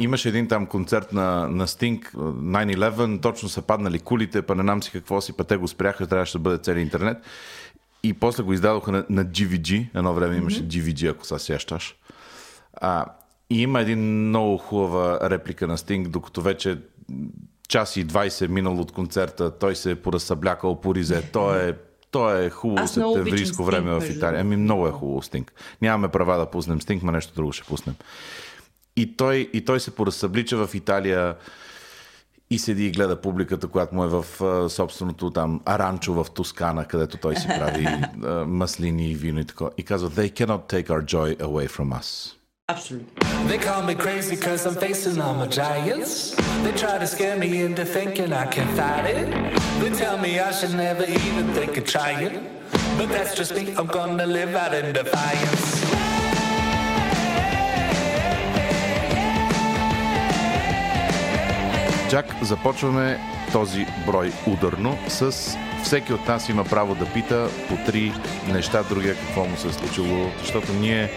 имаше един там концерт на, на Sting, 9-11, точно са паднали кулите, па не знам си какво си, па те го спряха, трябваше да бъде цели интернет. И после го издадоха на, на GVG, едно време имаше GVG, ако са сещаш. А, и има един много хубава реплика на Sting, докато вече час и 20 минал от концерта, той се е поразсъблякал по ризе, той е то е хубаво септемврийско време Sting, в Италия. Ами много е хубаво Стинг. Нямаме права да пуснем Стинг, ма нещо друго ще пуснем. И той, и той се поразсъблича в Италия и седи и гледа публиката, която му е в собственото там аранчо в Тускана, където той си прави маслини и вино и така. И казва, they cannot take our joy away from us. Абсолютно. They call me crazy cause I'm facing all my giants. They try to scare me into thinking I can fight it. They tell me I should never even think of trying. But that's just me, I'm gonna live out in defiance. Джак, започваме този брой ударно с всеки от нас има право да пита по три неща, другия какво му се е случило, защото ние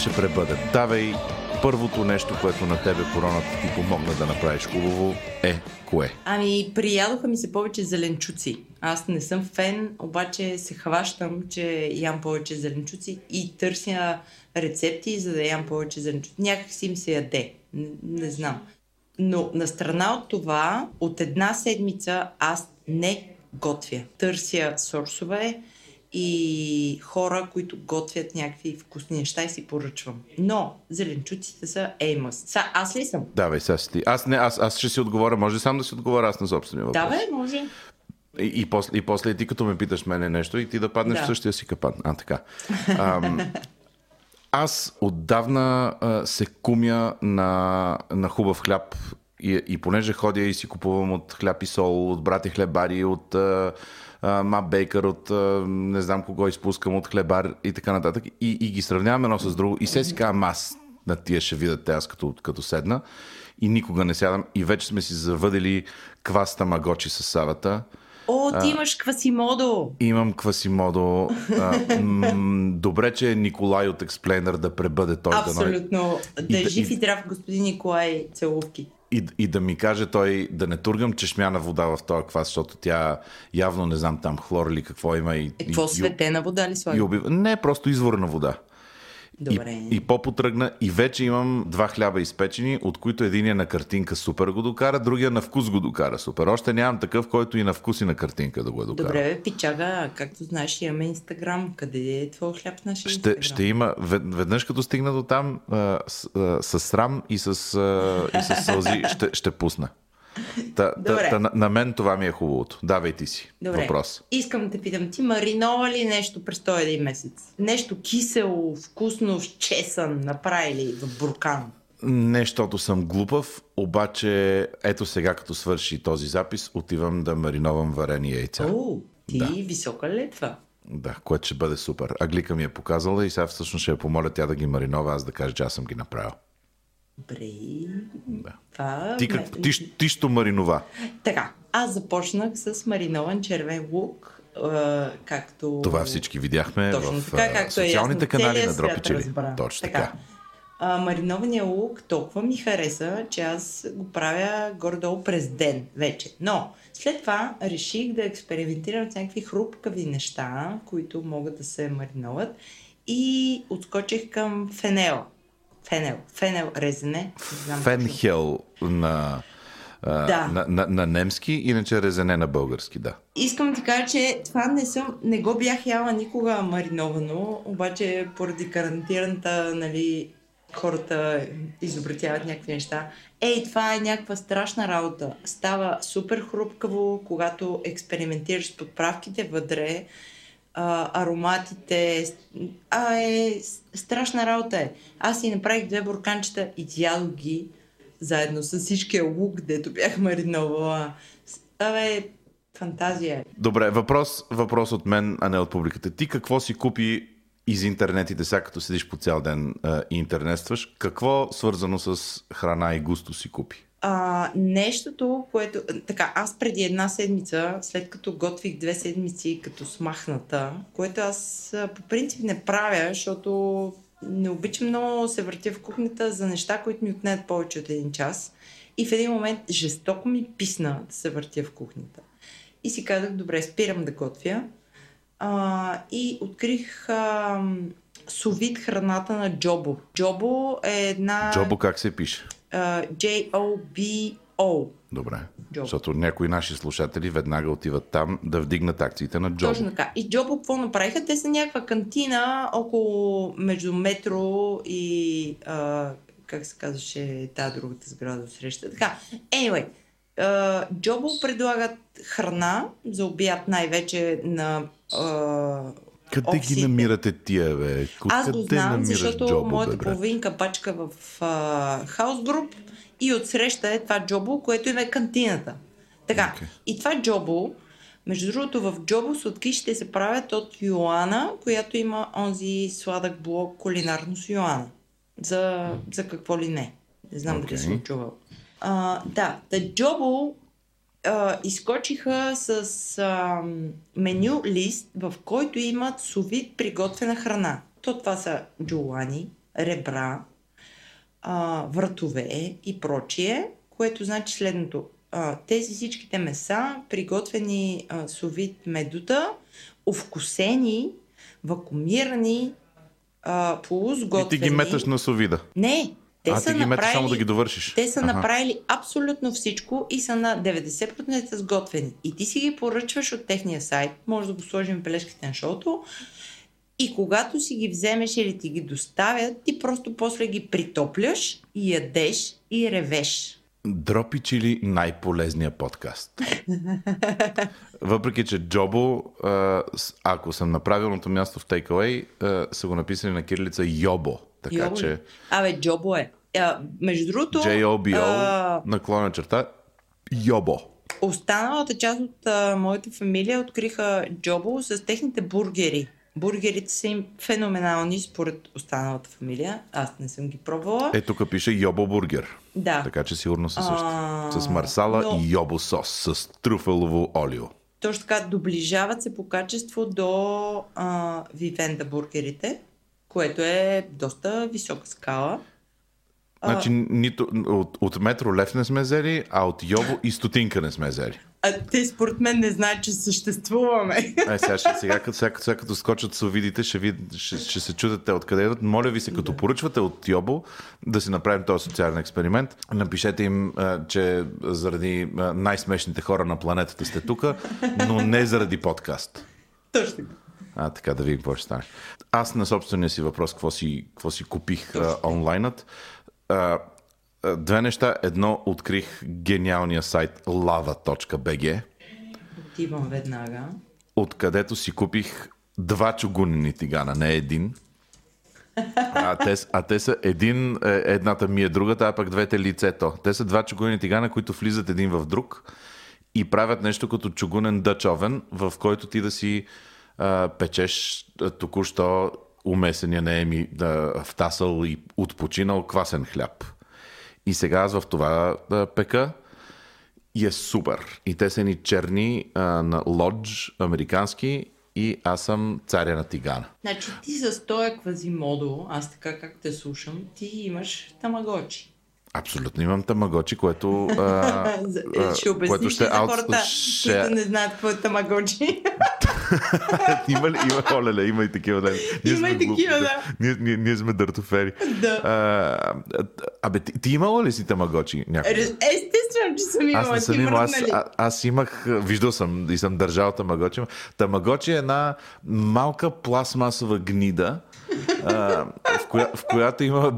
ще пребъдем. Давай първото нещо, което на тебе короната ти помогна да направиш хубаво е кое? Ами, приядоха ми се повече зеленчуци. Аз не съм фен, обаче се хващам, че ям повече зеленчуци и търся рецепти, за да ям повече зеленчуци. Някак си им се яде. Не, не знам. Но на страна от това, от една седмица аз не готвя. Търся сорсове и хора, които готвят някакви вкусни неща и си поръчвам. Но зеленчуците са еймъс. Са, аз ли съм? Давай, сега си ти. Аз, не, аз, аз ще си отговоря. Може сам да си отговоря аз на собствения въпрос? Да, бе, може. И, и, после, и после ти като ме питаш мене нещо и ти да паднеш Да. в същия си капан. А, така. Ам, аз отдавна а, се кумя на, на хубав хляб и, и понеже ходя и си купувам от хляб и сол, от брати хлебари, от а, Бейкър, от а, не знам кого изпускам, от хлебар и така нататък. И, и ги сравнявам едно с друго. И се си казвам, аз на тия ще видят те, аз като, като седна. И никога не сядам. И вече сме си завъдили кваста магочи с савата. О, ти имаш квасимодо! Имам Квасимодо. А, м- добре, че Николай от Explainer да пребъде той. Абсолютно. Да И е да- жив и- здрав господин Николай Целувки. И, и да ми каже той да не тургам чешмяна вода в този квас, защото тя явно не знам там хлор или какво има. И, Е, какво и, светена вода ли и, и слага? убива. Не, просто изворна вода. Добре. И, и по-потръгна. И вече имам два хляба изпечени, от които един е на картинка супер го докара, другия на вкус го докара супер. Още нямам такъв, който и на вкус и на картинка да го е докара. Добре, бе, пичага, както знаеш, имаме Инстаграм. Къде е твой хляб в нашия Ще, Инстаграм? ще има, вед- веднъж като стигна до там, а, с, а, с срам и с, а, и с сълзи ще, ще пусна. Та, Добре. та, на, на мен това ми е хубавото. Давай ти си Добре. въпрос. Искам да те питам, ти маринова ли нещо през този един месец? Нещо кисело, вкусно, чесън направили в буркан? Не, защото съм глупав, обаче ето сега, като свърши този запис, отивам да мариновам варени яйца. О, ти Да. висока летва. Да, което ще бъде супер. Аглика ми е показала и сега всъщност ще я помоля тя да ги маринова, аз да кажа, че аз съм ги направил. Добре. Да. Това... Ти, как, ти, ти що маринова? Така, аз започнах с маринован червен лук, а, както... Това всички видяхме Точно в така, е социалните ясно, канали на Дропичели. Точно така. А, маринования лук толкова ми хареса, че аз го правя горе-долу през ден вече. Но след това реших да експериментирам с някакви хрупкави неща, които могат да се мариноват и отскочих към фенел. Фенел. Фенел резене. Фенхел на, Да. на, на, на немски, иначе резене на български, да. Искам да ти кажа, че това не съм, не го бях яла никога мариновано, обаче поради карантината, нали, хората изобретяват някакви неща. Ей, това е някаква страшна работа. Става супер хрупкаво, когато експериментираш с подправките вътре, а, ароматите. А, е, страшна работа е. Аз си направих две бурканчета, изядох ги, заедно с всичкия лук, дето бях мариновала. С- Абе, фантазия е. Добре, въпрос, въпрос от мен, а не от публиката. Ти какво си купи из интернетите, сега като седиш по цял ден и интернетстваш, какво свързано с храна и густо си купи? А, нещото, което... Така, аз преди една седмица, след като готвих две седмици като смахната, което аз по принцип не правя, защото не обичам много се въртя в кухнята за неща, които ми отнеят повече от един час. И в един момент жестоко ми писна да се въртя в кухнята. И си казах, добре, спирам да готвя. А, и открих а, сувит храната на Джобо. Джобо е една... Джобо как се пише? А, J-O-B-O. Добре. Джобо. Защото някои наши слушатели веднага отиват там да вдигнат акциите на Джобо. Точно така. И Джобо какво направиха? Те са някаква кантина около между метро и а, как се казваше тази другата сграда среща. Така, anyway, а, Джобо предлагат храна за обяд най-вече на а, Къде ги офисите. намирате тия, бе? Аз Къде го знам, защото Джобо, моята бе, половинка пачка в а, хаус груп и отсреща е това джобо, което им е кантината. Така, Окей. и това джобо, между другото в джобо сладкишите се правят от Йоана, която има онзи сладък блок кулинарно с Йоана. За, за какво ли не. Не знам дали Окей. си го чувал. А, да, да джобо а, изкочиха с а, меню лист, в който имат совит приготвена храна. То това са джулани, ребра, а, вратове и прочие, което значи следното. А, тези всичките меса, приготвени а, совит медута, овкусени, вакуумирани, а, И полусготвени. ти ги меташ на совида. Не, те а, са ти ги направили... само да ги довършиш. Те са Аха. направили абсолютно всичко и са на 90% сготвени. И ти си ги поръчваш от техния сайт, може да го сложим в бележките на шоуто. И когато си ги вземеш или ти ги доставят, ти просто после ги притопляш и ядеш и ревеш. Дропи чили най-полезния подкаст. Въпреки, че Джобо, ако съм на правилното място в Takeaway, са го написали на кирилица Йобо. Така Йо, че Абе, Джобо е. А, между другото, J-O-B-O а, наклона черта Йобо. Останалата част от а, моята фамилия откриха Джобо с техните бургери. Бургерите са им феноменални според останалата фамилия. Аз не съм ги пробвала. Е, тук пише Йобо бургер. да. Така че сигурно са същите. А, С марсала но- и йобо сос, с трюфелово олио. Точно така, доближават се по качество до а, Вивенда бургерите, което е доста висока скала. Значи нито, от, от метро лев не сме взели, а от йобо и стотинка не сме взели. А те според мен не знаят, че съществуваме. Е, сега, ще, сега, като, сега, сега като скочат совидите, ще, ви, ще, ще се чудете откъде идват. Моля ви се, като поръчвате от Йобо, да си направим този социален експеримент. Напишете им, че заради най-смешните хора на планетата сте тук, но не заради подкаст. Точно. А, така да видим какво ще стане. Аз на собствения си въпрос, какво си, какво си купих а, онлайнът. А, две неща. Едно, открих гениалния сайт lava.bg, Отивам веднага. откъдето си купих два чугунени тигана, не един. А те, а те са един, е, едната ми е другата, а пък двете лицето. Те са два чугунени тигана, които влизат един в друг и правят нещо като чугунен дъч овен, в който ти да си а, печеш току-що умесения не е ми да, втасал и отпочинал квасен хляб. И сега аз в това а, пека и е супер. И те са ни черни а, на лодж, американски, и аз съм царя на тигана. Значи ти с този квазимодо, аз така как те слушам, ти имаш тамагочи. Абсолютно имам тамагочи, което, а, а, ще обясниш което ще за аут- хората, ще- които не знаят какво е тамагочи? има ли? Има, оле, има и такива. Да. Ние Има и такива, глупи, да. Ние, ние, ние сме дъртофери. Да. А, абе, ти, ти имала ли си тамагочи някога? Естествено, че съм имала. Аз не съм имал, аз, а, аз имах, виждал съм и съм държал тамагочи. Тамагочи е една малка пластмасова гнида, а, в, коя, в която има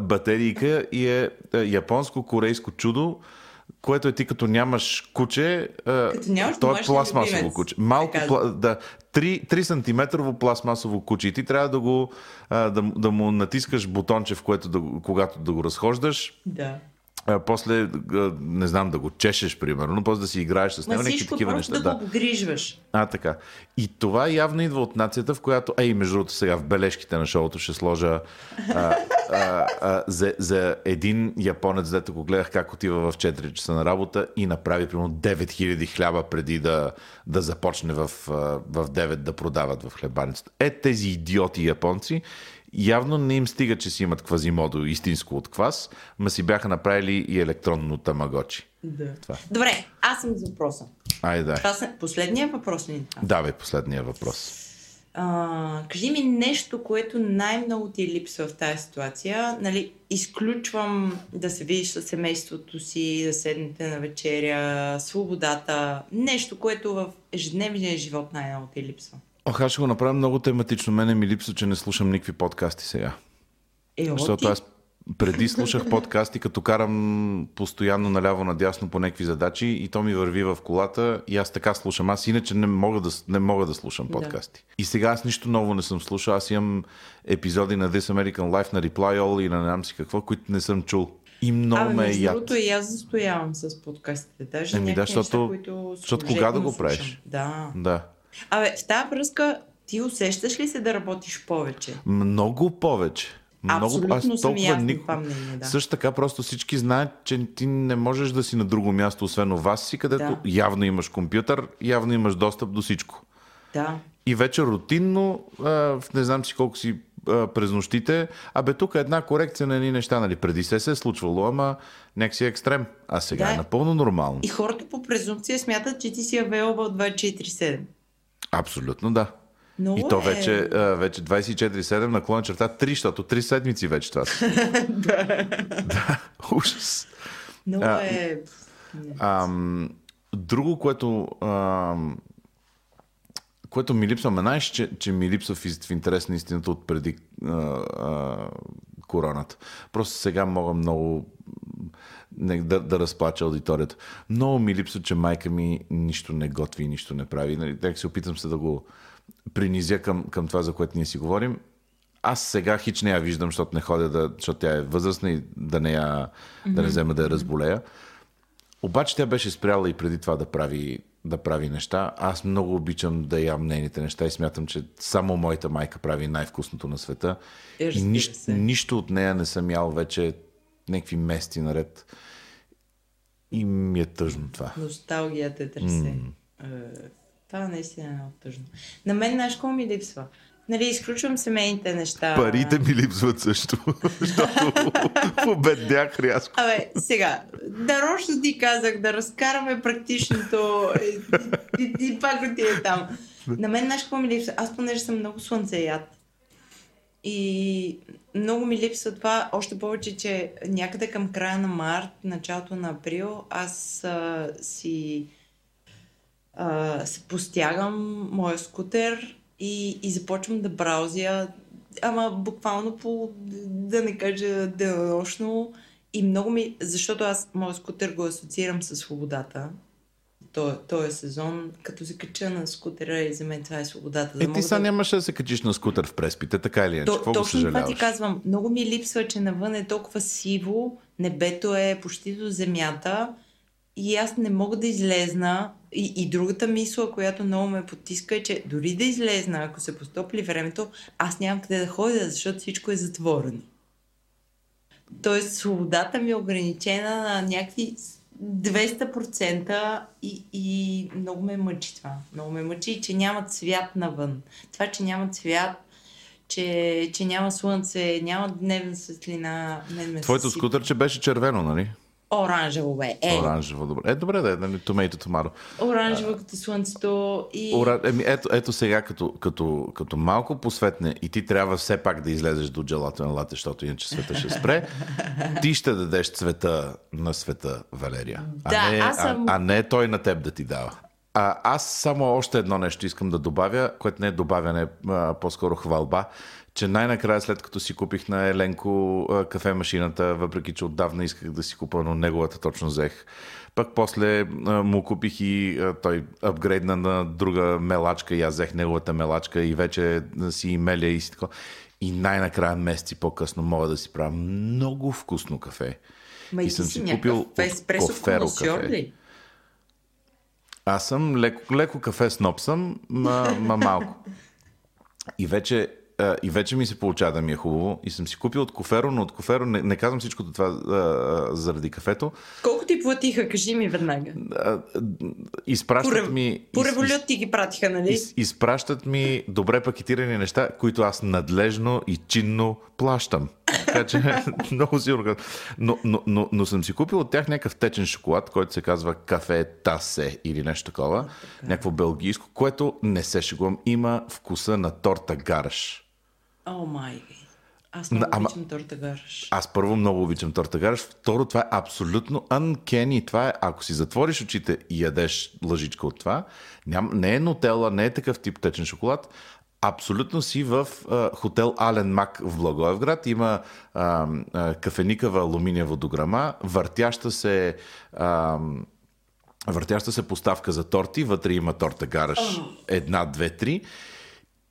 батерийка и е японско-корейско чудо, което е ти като нямаш куче, Като нямаш то е пластмасово любимец, куче. Малко, така пла, да, 3, 3 сантиметрово пластмасово куче и ти трябва да, го, да, да му натискаш бутонче, в което да, когато да го разхождаш, Да. А, после, а, не знам, да го чешеш, примерно, после да си играеш с него, някакви такива неща. да го погрижваш. А, така. И това явно идва от нацията, в която, ей, между другото, сега в бележките на шоуто ще сложа а, а, а, за, за един японец, дето го гледах как отива в 4 часа на работа и направи примерно 9000 хляба преди да, да започне в, в 9 да продават в хлебаницата. Е, тези идиоти японци Явно не им стига, че си имат квазимодо истинско от квас, ма си бяха направили и електронно тамагочи. Да. Това. Добре, аз съм за въпроса. Айде, дай. Това са последния въпрос ли? е това? Давай последния въпрос. А, кажи ми нещо, което най-много ти липсва в тази ситуация. Нали, изключвам да се видиш с семейството си, да седнете на вечеря, свободата. Нещо, което в ежедневния живот най-много ти липсва. Ох, аз ще го направя много тематично. Мене ми липсва, че не слушам никакви подкасти сега. Е, Защото оти, аз преди слушах подкасти, като карам постоянно наляво-надясно по някакви задачи и то ми върви в колата и аз така слушам. Аз иначе не мога да, не мога да слушам подкасти. И сега аз нищо ново не съм слушал. Аз имам епизоди на This American Life, на Reply All и на не знам си какво, които не съм чул. И много Абе, ме е яд. другото и аз застоявам с подкастите. Даже Еми да, защото- неща, които защото кога да го правиш? Да. Да. Абе, в тази връзка ти усещаш ли се да работиш повече? Много повече. Много, Абсолютно аз съм толкова ясна нико- това мнение, да. Също така просто всички знаят, че ти не можеш да си на друго място, освен у вас си, където Да. явно имаш компютър, явно имаш достъп до всичко. Да. И вече рутинно, а, не знам си колко си а, през нощите, абе тук е една корекция на едни неща, нали? Преди се се е случвало, ама някакси е екстрем. А сега Да. е напълно нормално. И хората по презумпция смятат, че ти си available 24-7. Абсолютно да. Много И то е... вече, а, вече 24-7 наклона черта 3, защото 3 седмици вече това са. да. Ужас. Много А, е... Ам, друго, което, ам, което ми липсва, ме знаеш, че, че ми липсва в, в интерес на истината от преди а, а, короната. Просто сега мога много да, да разплача аудиторията. Много ми липсва, че майка ми нищо не готви нищо не прави. Нали, так се опитам се да го принизя към, към това, за което ние си говорим. Аз сега хич не я виждам, защото не ходя, да, защото тя е възрастна и да не, я, да не взема да я разболея. Обаче тя беше спряла и преди това да прави, да прави неща. Аз много обичам да ям нейните неща и смятам, че само моята майка прави най-вкусното на света. Е, и се. нищо от нея не съм ял вече някакви мести наред. И ми е тъжно това. Носталгията те тресе. Е, Това наистина е много тъжно. На мен, знаеш, какво ми липсва? Нали, изключвам семейните неща. Парите ми липсват също, защото победнях рязко. Абе, сега, нарочно ти казах да разкараме практичното и, и, и пак отиде там. На мен, знаеш какво ми липсва? Аз понеже съм много слънцеяд и много ми липсва това, още повече, че някъде към края на март, началото на април, аз а, си а, постягам моя скутер и, и започвам да браузя, ама буквално по, да не кажа денонощно. И много ми, защото аз моят скутер го асоциирам с свободата. То, този сезон, като се кача на скутера и за мен това е свободата. Да Е, ти сега да... нямаше да се качиш на скутер в преспите, така или иначе. То, Какво точно това ти казвам. Много ми липсва, че навън е толкова сиво, небето е почти до земята и аз не мога да излезна. И, и другата мисъл, която много ме потиска е, че дори да излезна, ако се постопли времето, аз нямам къде да ходя, защото всичко е затворено. Тоест, свободата ми е ограничена на някакви 200% и, и много ме мъчи това. Много ме мъчи, че няма цвят навън. Това, че няма цвят, че, че няма слънце, няма дневна светлина. Мен ме Твоето скутърче беше червено, нали? Оранжево бе. Е, Оранжево, добре. Е, добре да е, нали? Томейто, томаро. оранжево като слънцето и... Ора... Еми, ето, ето сега, като, като, като малко посветне и ти трябва все пак да излезеш до джелато на лате, защото иначе света ще спре, ти ще дадеш цвета на света, Валерия. А, Да, не, аз съм- а, а не той на теб да ти дава. А, аз само още едно нещо искам да добавя, което не е добавяне, а по-скоро хвалба, че най-накрая, след като си купих на Еленко а, кафе-машината, въпреки че отдавна исках да си купа, но неговата точно взех. Пък после му купих и той апгрейдна на друга мелачка и аз взех неговата мелачка и вече си меля и си така. И най-накрая месеци по-късно мога да си правя много вкусно кафе. Ма и и съм си си купил еспресо кафе. ли? Аз съм леко, леко кафе сноп съм, ма, ма малко. И вече, а, и вече ми се получава да ми е хубаво. И съм си купил от Коферо, но от Коферо не, не казвам всичкото това а, заради кафето. Колко ти платиха? Кажи ми веднага. А, Изпращат По, ми... по револют ти ги пратиха, нали? Из, изпращат ми добре пакетирани неща, които аз надлежно и чинно плащам. Така че много сигурно. Но, но, но, но съм си купил от тях някакъв течен шоколад, който се казва кафе тасе или нещо такова. Някакво белгийско, което не се шегувам. Има вкуса на торта гараш. О, май. Аз много ама- обичам торта гараш. Аз първо много обичам торта гараш. Второ, това е абсолютно uncanny. Това е, ако си затвориш очите и ядеш лъжичка от това, ням, не е нотела, не е такъв тип течен шоколад. Абсолютно си в а, хотел Ален Мак в Благоевград. Има а, а, кафеникава алуминиева дограма, въртяща се а, въртяща се поставка за торти, вътре има торта гараш една, две, три.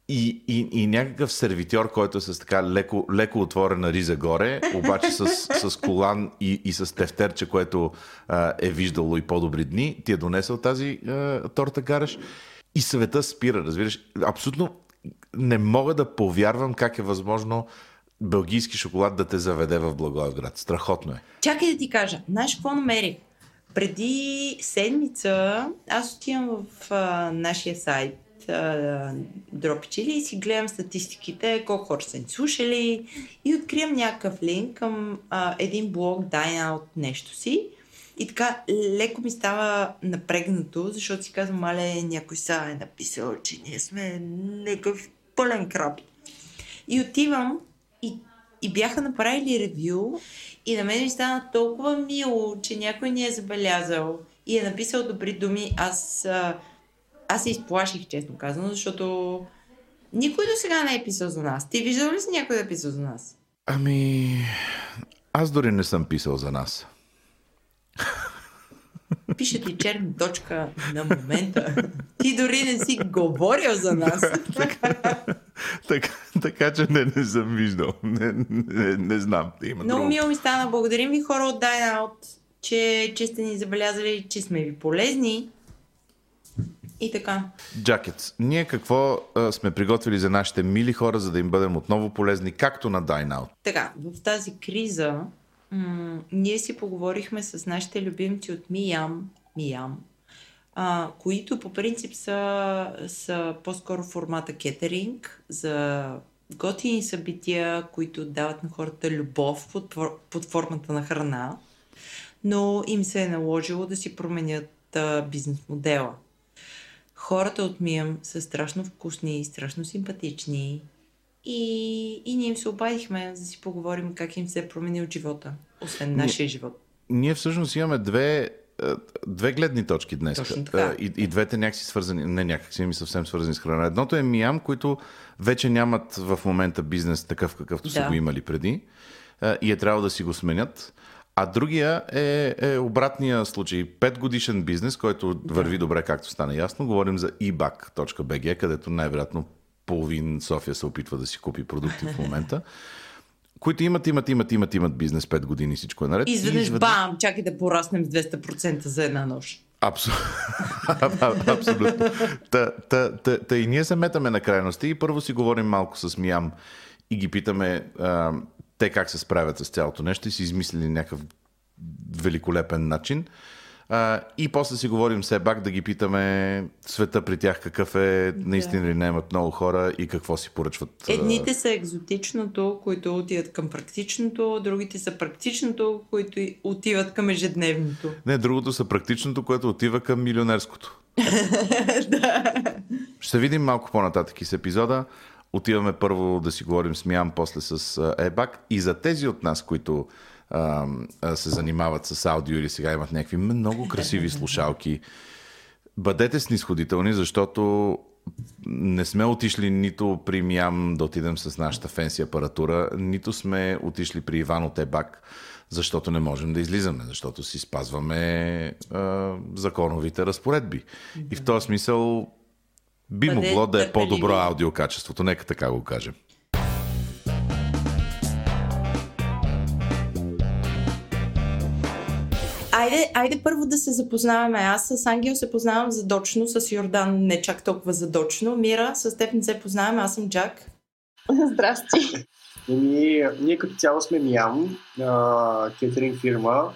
И, и, и някакъв сервитьор, който е с така леко, леко отворена риза горе, обаче с, с колан и, и с тефтерче, което а, е виждало и по-добри дни, ти е донесъл тази а, торта гараш и света спира, разбираш. Абсолютно не мога да повярвам как е възможно белгийски шоколад да те заведе в Благоевград. Страхотно е. Чакай да ти кажа. Знаеш какво намерих? Преди седмица аз отивам в а, нашия сайт а, Дропичили и си гледам статистиките, колко хора са ни слушали и откривам някакъв линк към а, един блог Dine Out нещо си. И така леко ми става напрегнато, защото си казвам, мале, някой са е написал, че ние сме някакъв пълен краб. И отивам и, и бяха направили ревю и на мен ми стана толкова мило, че някой ни е забелязал и е написал добри думи. Аз, а, аз се изплаших, честно казано, защото никой до сега не е писал за нас. Ти виждал ли си някой да е писал за нас? Ами, аз дори не съм писал за нас. Пише ти черна точка на момента. Ти дори не си говорил за нас. така, така че не, не съм виждал. Не, не, не знам. Има Много друго. мило ми стана. Благодарим ви хора от Dine Out, че, че сте ни забелязали, че сме ви полезни. И така. Джакетс. Ние какво а, сме приготвили за нашите мили хора, за да им бъдем отново полезни, както на Dine Out? Така, в тази криза м- ние си поговорихме с нашите любимци от Миям, Миям, а, които по принцип са, са по-скоро формата кетеринг за готини събития, които дават на хората любов под, под формата на храна, но им се е наложило да си променят а, бизнес модела. Хората от Миям са страшно вкусни, страшно симпатични и, и ние им се обадихме за да си поговорим как им се е променил живота, освен нашия живот. Ние всъщност имаме две, а, две гледни точки днес. Точно така. И, и двете някакси свързани, не някакси, ми съвсем свързани с храна. Едното е Миям, които вече нямат в момента бизнес такъв, какъвто са Да. го имали преди а, и е трябвало да си го сменят. А другия е, е обратния случай. Пет годишен бизнес, който върви добре, както стана ясно. Говорим за ebac.bg, където най-вероятно половин София се опитва да си купи продукти в момента. Които имат, имат, имат, имат, имат бизнес 5 години, всичко е наред. Изведнъж изведнъж- бам, чакай да пораснем с 200% за една нощ. Абсолютно. Та, та, та, та и ние се метаме на крайности и първо си говорим малко с Миям и ги питаме а, те как се справят с цялото нещо и си измислили някакъв великолепен начин. А, и после си говорим все пак да ги питаме света при тях какъв е, наистина ли не имат много хора и какво си поръчват. Едните са екзотичното, които отиват към практичното, другите са практичното, които отиват към ежедневното. Не, другото са практичното, което отива към милионерското. Ще видим малко по-нататък с епизода. Отиваме първо да си говорим с Миан, после с Ебак. И за тези от нас, които а, а, се занимават с аудио или сега имат някакви много красиви слушалки, бъдете снисходителни, защото не сме отишли нито при Миам да отидем с нашата фенси апаратура, нито сме отишли при Иван от Ебак, защото не можем да излизаме, защото си спазваме а, законовите разпоредби. И в този смисъл би Бъде могло да е по-добро аудиокачеството, нека така го кажем. Айде, айде първо да се запознаваме. Аз с Ангел се познавам задочно, с Йордан не чак толкова задочно. Мира, с теб не се познаваме, аз съм Джак. Здрасти. Еми, ние като цяло сме Миам, кетеринг фирма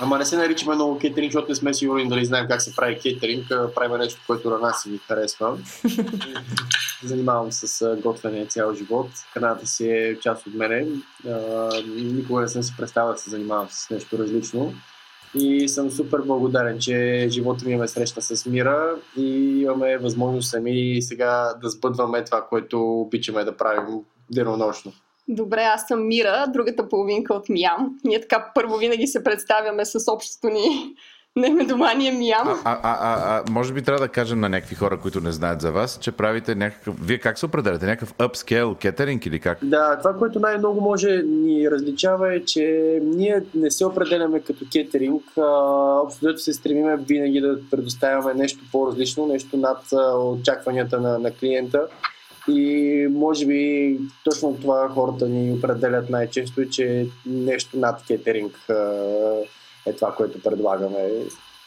Ама не се наричаме много кетеринг, защото не сме сигурни дали знаем как се прави кетеринг. Правим нещо, което на нас ни харесва. Занимавам се с готвене цял живот. Храната си е част от мене. Никога не съм си представил да се занимавам с нещо различно. И съм супер благодарен, че живота ми ме среща с мира и имаме възможност сами сега да сбъдваме това, което обичаме да правим денонощно. Добре, аз съм Мира, другата половинка от Миям. Ние така първо винаги се представяме с общото ни наименование Миям. А, а, а, а, може би трябва да кажем на някакви хора, които не знаят за вас, че правите някакъв... Вие как се определяте? Някакъв upscale кетеринг или как? Да, това, което най-много може ни различава е, че ние не се определяме като кетеринг. Абсолютно се стремиме винаги да предоставяме нещо по-различно, нещо над очакванията на, на клиента. И може би точно това хората ни определят най-често, че нещо над кетеринг е това, което предлагаме.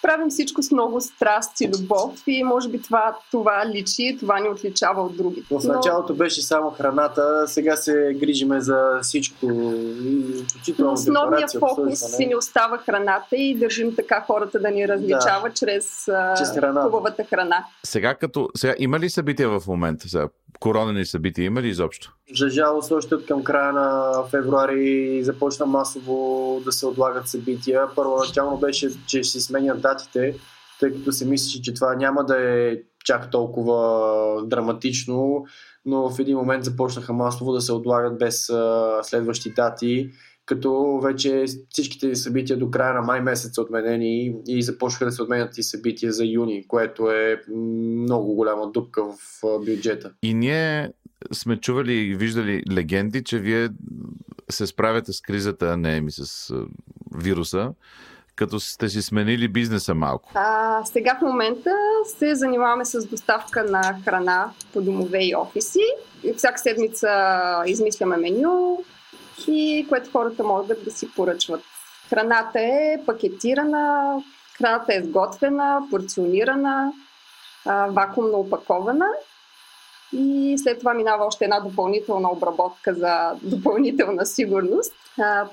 Правим всичко с много страст и любов и може би това, това личи, това ни отличава от другите. В началото Но... беше само храната, сега се грижиме за всичко. Но основният фокус си ни остава храната и държим така хората да ни различават да. чрез, чрез храна. хубавата храна. Сега като... Сега, има ли събития в момента? Сега, коронени събития има ли изобщо? За жалост, още от към края на февруари започна масово да се отлагат събития. Първоначално беше, че ще се сменят датите, тъй като се мислеше, че това няма да е чак толкова драматично, но в един момент започнаха масово да се отлагат без следващи дати като вече всичките събития до края на май месец са отменени и започнаха да се отменят и събития за юни, което е много голяма дупка в бюджета. И ние сме чували и виждали легенди, че вие се справяте с кризата, не ми с вируса, като сте си сменили бизнеса малко? А, сега в момента се занимаваме с доставка на храна по домове и офиси. Всяка седмица измисляме меню, и което хората могат да си поръчват. Храната е пакетирана, храната е сготвена, порционирана, вакуумно опакована и след това минава още една допълнителна обработка за допълнителна сигурност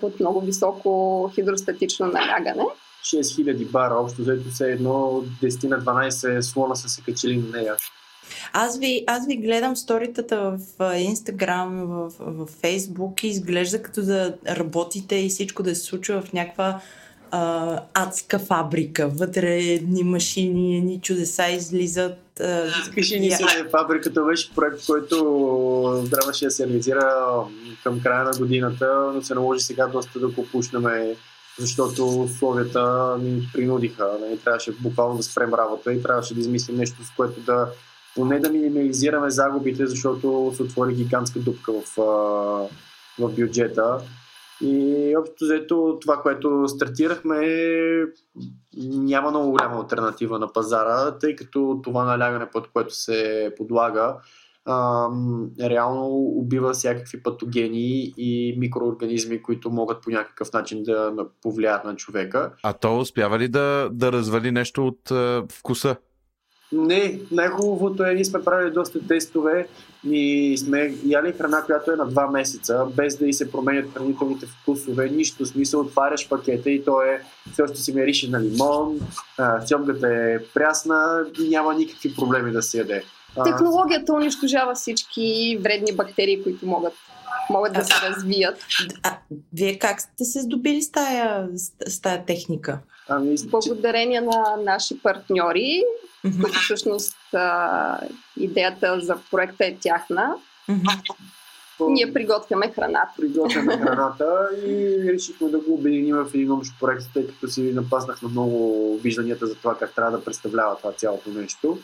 под много високо хидростатично налягане. 6000 бара, общо взето се едно 10 на 12 слона са се качили на нея. Аз ви, аз ви гледам сторитата в Инстаграм, в, в Фейсбук и изглежда като да работите и всичко да се случва в някаква а, адска фабрика. Вътре едни машини, едни чудеса излизат. Кажи ни се, фабриката беше проект, който трябваше да се реализира към края на годината, но се наложи сега доста да го пушнем защото условията ни принудиха. Не, нали, трябваше буквално да спрем работа и трябваше да измислим нещо, с което да поне да минимализираме загубите, защото се отвори гигантска дупка в, в бюджета. И общо взето това, което стартирахме, няма много голяма альтернатива на пазара, тъй като това налягане, под което се подлага, реално убива всякакви патогени и микроорганизми, които могат по някакъв начин да повлияят на човека. А то успява ли да, да развали нещо от вкуса? Не, най-хубавото е, ние сме правили доста тестове и сме яли храна, която е на 2 месеца, без да и се променят хранителните вкусове, нищо смисъл, отваряш пакета и то е все още си мерише на лимон, сьомгата е прясна и няма никакви проблеми да се яде. Технологията унищожава всички вредни бактерии, които могат могат да се развият. А, вие как сте се здобили с тая, с тая техника? Ами, Благодарение на наши партньори, които всъщност а, идеята за проекта е тяхна. Ние приготвяме храната. Приготвяме храната и решихме да го обединим в един общ проект, тъй като си напаснахме много вижданията за това как трябва да представлява това цялото нещо.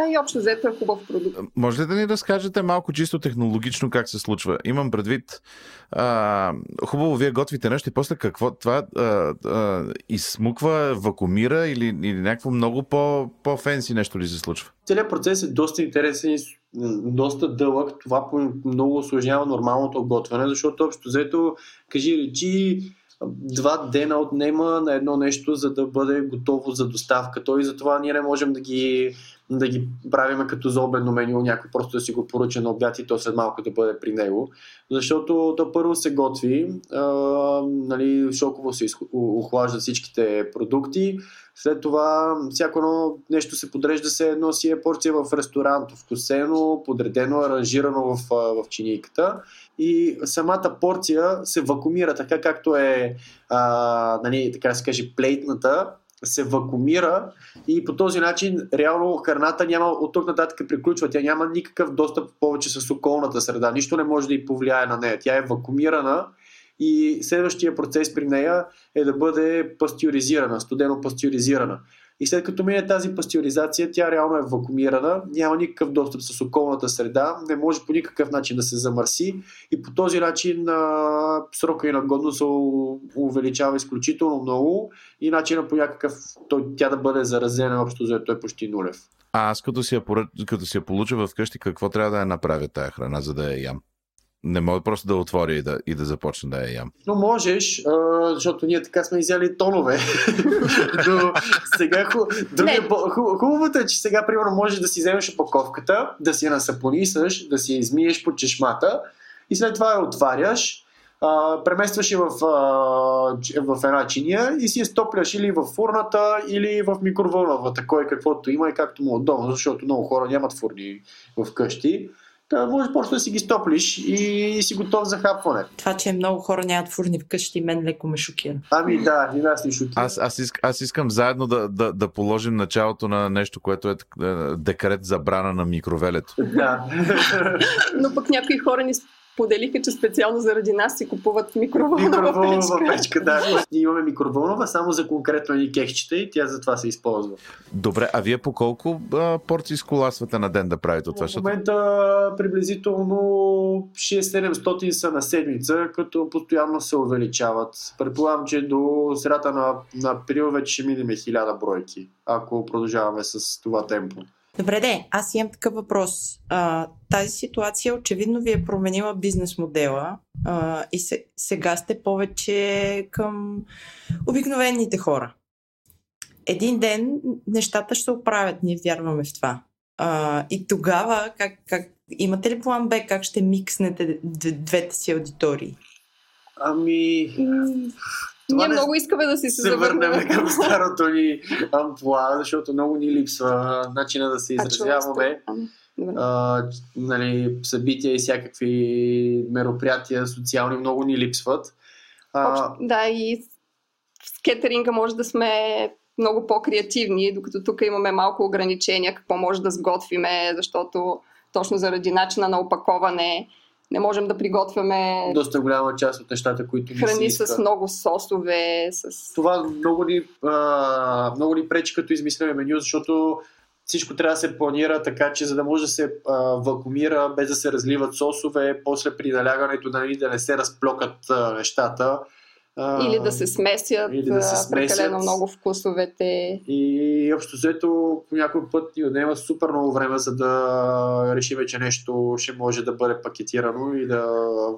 А и общо взето е хубав продукт. Може ли да ни разкажете малко чисто технологично как се случва? Имам предвид, а, хубаво вие готвите нещо и после какво това а, а, изсмуква, вакуумира или, или някакво много по, по-фенси нещо ли се случва? Целият процес е доста интересен и доста дълъг. Това много осложнява нормалното готвяне, защото общо взето, кажи речи, два дена отнема на едно нещо, за да бъде готово за доставка. Той и затова ние не можем да ги да ги правим като за обедно меню, някой просто да си го поръча на обяд и то след малко да бъде при него. Защото то първо се готви, а, нали, шоково се охлаждат всичките продукти, след това всяко едно нещо се подрежда се едно си е порция в ресторант, вкусено, подредено, аранжирано в, в чинийката и самата порция се вакуумира така както е а, нали, така да се каже плейтната се вакуумира и по този начин реално храната няма от тук нататък приключва. Тя няма никакъв достъп повече с околната среда. Нищо не може да й повлияе на нея. Тя е вакуумирана и следващия процес при нея е да бъде пастюризирана, студено пастюризирана. И след като мине тази пастюризация, тя реално е вакуумирана, няма никакъв достъп с околната среда, не може по никакъв начин да се замърси и по този начин а, срока и на годност се увеличава изключително много и начина по някакъв той, тя да бъде заразена общо за той е почти нулев. А аз като си, я, като си я получа вкъщи, какво трябва да я направя тая храна, за да я ям? Не мога просто да отворя и да, и да започна да я ям. Но можеш, а, защото ние така сме изяли тонове. Но сега ху, другия, ху, хубавото е, че сега примерно можеш да си вземеш опаковката, да си я насапонисаш, да си я измиеш по чешмата и след това я отваряш, преместваш я в, в една чиния и си я стопляш или в фурната, или в микровълновата, кой каквото има и както му отдолу, защото много хора нямат фурни в къщи. Та може просто да си ги стоплиш и си готов за хапване. Това, че много хора нямат фурни вкъщи, мен леко ме шокира. Ами да, и нас ни шокира. Аз, аз, иск, аз искам заедно да, да, да положим началото на нещо, което е, е декрет забрана на микровелето. Да. Но пък някои хора ни поделиха, че специално заради нас си купуват микроволнова, микроволнова печка. печка. Да, ние имаме микроволнова само за конкретно ни кехчета и тя за това се използва. Добре, а вие по колко а, порции сколасвате на ден да правите това? В момента приблизително 6-700 са на седмица, като постоянно се увеличават. Предполагам, че до средата на, на април вече ще минем 1000 бройки, ако продължаваме с това темпо. Добре, де, аз имам такъв въпрос. А, тази ситуация очевидно ви е променила бизнес модела а, и се, сега сте повече към обикновените хора. Един ден нещата ще се оправят, ние вярваме в това. А, и тогава, как, как, имате ли план Б, как ще микснете двете си аудитории? Ами... Ние не... много искаме да си се, се завърнем върнем към старото ни амплуа, защото много ни липсва начина да се изразяваме. А, нали, събития и всякакви мероприятия социални много ни липсват. А... Да, и в кетеринга може да сме много по-креативни, докато тук имаме малко ограничения какво може да сготвиме, защото точно заради начина на опаковане не можем да приготвяме доста голяма част от нещата, които храни с много сосове. С... Това много ни, а, много ни пречи като измисляме меню, защото всичко трябва да се планира така, че за да може да се а, вакуумира без да се разливат сосове, после при налягането нали, да не се разплокат а, нещата. Или да се смесят, или да се смесят. прекалено много вкусовете. И общо взето по някой път ни отнема супер много време, за да решим, че нещо ще може да бъде пакетирано и да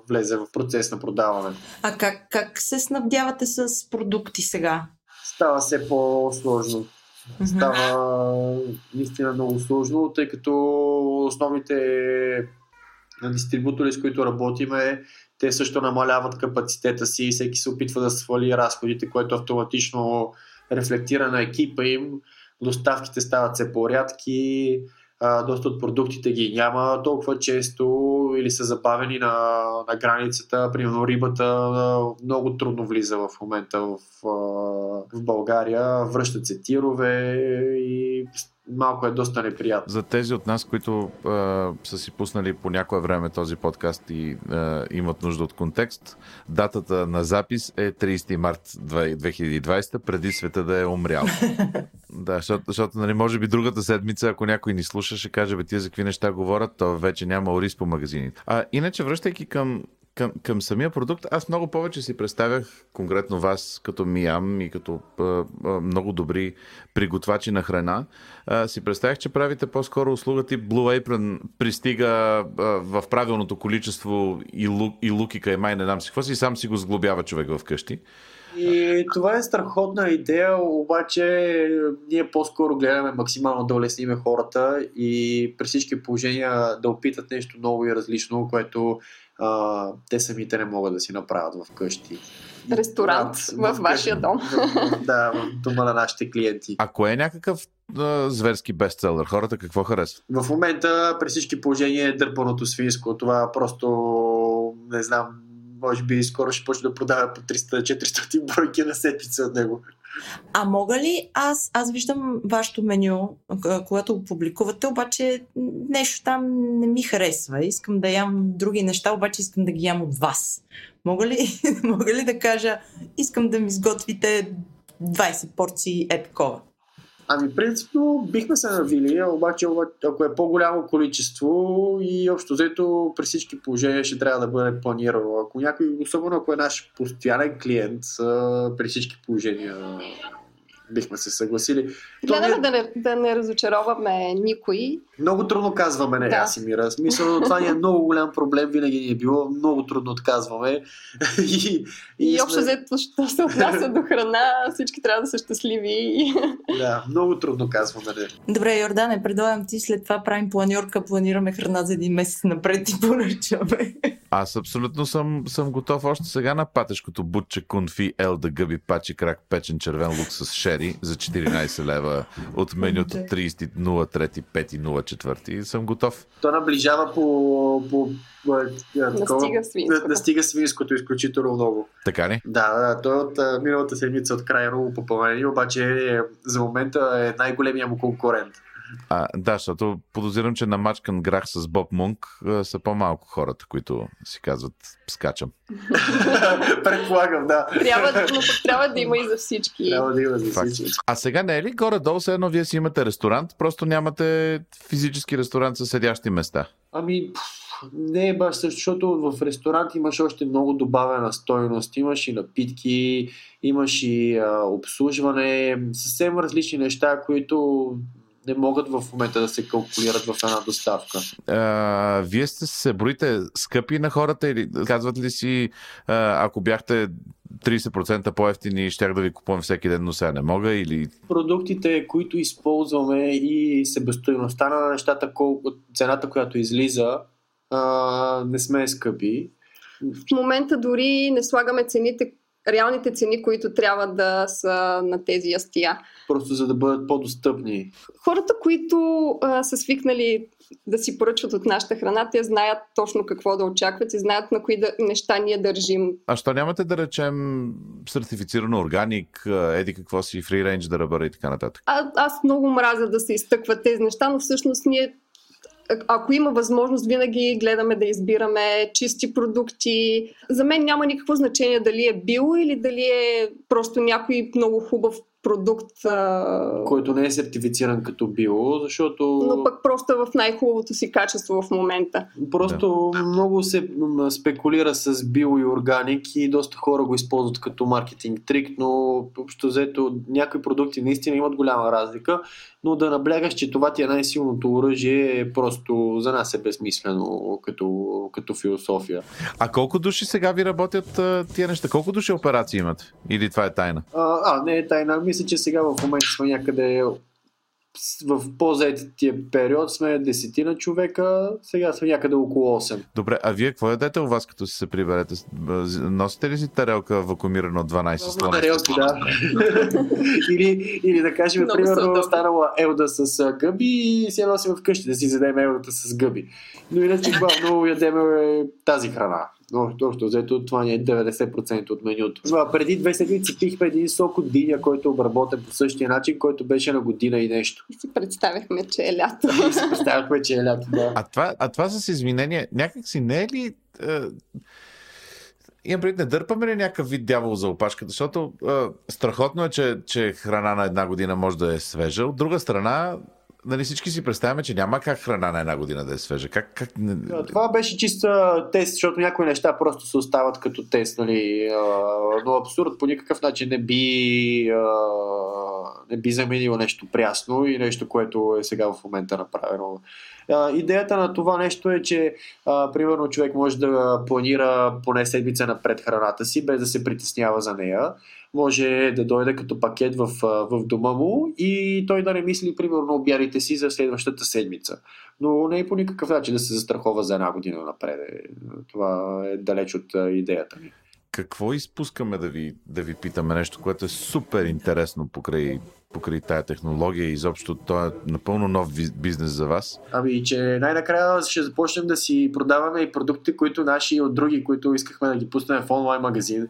влезе в процес на продаване. А как, как се снабдявате с продукти сега? Става все по-сложно. Става наистина много сложно, тъй като основните дистрибутори, с които работиме, те също намаляват капацитета си и всеки се опитва да свали разходите, което автоматично рефлектира на екипа им. Доставките стават все по-рядки, доста от продуктите ги няма толкова често или са забавени на, на границата. Примерно рибата много трудно влиза в момента в, в България. Връщат се тирове и малко е доста неприятно. За тези от нас, които а, са си пуснали по някое време този подкаст и а, имат нужда от контекст, датата на запис е 30 март 2020, преди света да е умрял. да, защото, защото нали, може би другата седмица, ако някой ни слуша, ще каже, бе, тия за какви неща говорят, то вече няма ориз по магазините. А, иначе, връщайки към към, към самия продукт, аз много повече си представях конкретно вас като Миям и като а, а, много добри приготвачи на храна. А, си представях, че правите по-скоро услуга тип Blue Apron, пристига а, в правилното количество и, лук, и лук и каймай, не дам си какво си, сам си го сглобява човек в къщи. И това е страхотна идея, обаче ние по-скоро гледаме максимално да улесниме хората и при всички положения да опитат нещо ново и различно, което а, те самите не могат да си направят вкъщи. Ресторант в, в вашия дом. да, в дома на нашите клиенти. Ако е някакъв а, зверски бестселър, хората какво харесват? В момента при всички положения е дърпаното свинско. Това просто не знам, може би скоро ще почне да продава по 300-400 бройки на седмица от него. А мога ли аз, аз виждам вашето меню, когато го публикувате, обаче нещо там не ми харесва. Искам да ям други неща, обаче искам да ги ям от вас. Мога ли, мога ли да кажа, искам да ми сготвите 20 порции е? Ами, принципно бихме се навили, обаче ако е по-голямо количество и общо взето при всички положения ще трябва да бъде планирано. Ако някой, особено ако е наш постоянен клиент, при всички положения бихме се съгласили. Гледаме не... да, не, да не разочароваме никой. Много трудно казваме не, да. аз и мира. Смисъл, това ни е много голям проблем, винаги ни е било, много трудно отказваме. и, и, и общо взето, що се отнася до храна, всички трябва да са щастливи. да, много трудно казваме не. Добре, Йордане, предлагам ти след това правим планьорка, планираме храна за един месец напред и поръчаме. Аз абсолютно съм, съм готов още сега на патешкото бутче кунфи ел да гъби пачи крак печен червен лук с шери за 14 лева от менюто 30 03 5 04 съм готов. То наближава по, по Настига свинското. Настига свинското изключително много. Така ли? Да, да, той от миналата седмица от края много попълнени, обаче е, за момента е най-големия му конкурент. А, да, защото подозирам, че на мачкан грах с Боб Мунк са по-малко хората, които си казват скачам. Предполагам, да. Трябва, но трябва да има и за всички. Трябва да има за всички. А сега не е ли горе-долу, все едно вие си имате ресторант, просто нямате физически ресторант с седящи места? Ами, не е баш също, защото в ресторант имаш още много добавена стойност. Имаш и напитки, имаш и а, обслужване, съвсем различни неща, които не могат в момента да се калкулират в една доставка. А, вие сте се броите скъпи на хората или казват ли си, ако бяхте 30% по-ефтини, щях да ви купувам всеки ден, но сега не мога или... Продуктите, които използваме и себестоеността на нещата, колко, цената, която излиза, а, не сме скъпи. В момента дори не слагаме цените, реалните цени, които трябва да са на тези ястия. Просто за да бъдат по-достъпни. Хората, които а, са свикнали да си поръчват от нашата храна, те знаят точно какво да очакват и знаят на кои да, неща ние държим. А що нямате да речем сертифицирано органик, еди какво си, фри рейндж да ръбъра и така нататък? А, аз много мразя да се изтъкват тези неща, но всъщност ние ако има възможност, винаги гледаме да избираме чисти продукти. За мен няма никакво значение дали е било или дали е просто някой много хубав продукт. Който не е сертифициран като био, защото... Но пък просто е в най-хубавото си качество в момента. Просто да. много се спекулира с био и органик и доста хора го използват като маркетинг трик, но общо взето някои продукти наистина имат голяма разлика, но да наблягаш, че това ти е най-силното оръжие е просто за нас е безсмислено като, като философия. А колко души сега ви работят тия неща? Колко души операции имат? Или това е тайна? А, а не е тайна. Мисля, че сега в момента сме някъде в по-заетия период сме десетина човека, сега сме някъде около 8. Добре, а вие какво ядете у вас, като си се приберете? Носите ли си тарелка вакуумирана от 12 слона? Тарелки, да. или, или да кажем, примерно, станала елда с гъби и си я носим вкъщи да си задем елдата с гъби. Но иначе главно ядем тази храна. Но общо взето това ни е 90% от менюто. Това, преди две седмици пихме един сок от диня, който е обработен по същия начин, който беше на година и нещо. И си представяхме, че е лято. и си представяхме, че е лято, да. А това, а това с извинение, някак си не е ли... Е... Имам преди, не дърпаме ли някакъв вид дявол за опашката, защото е, страхотно е, че, че храна на една година може да е свежа. От друга страна, нали, всички си представяме, че няма как храна на една година да е свежа. Как, как... Това беше чиста тест, защото някои неща просто се остават като тест, нали, но абсурд по никакъв начин не би не би заменило нещо прясно и нещо, което е сега в момента направено. Идеята на това нещо е, че а, примерно човек може да планира поне седмица напред храната си, без да се притеснява за нея. Може да дойде като пакет в, в дома му и той да не мисли, примерно, обядите си за следващата седмица. Но не е по никакъв начин да се застрахова за една година напред. Това е далеч от идеята ми какво изпускаме да ви, да ви питаме нещо, което е супер интересно покрай, покрай тая технология и изобщо то е напълно нов бизнес за вас? Ами, че най-накрая ще започнем да си продаваме и продукти, които наши и от други, които искахме да ги пуснем в онлайн магазин.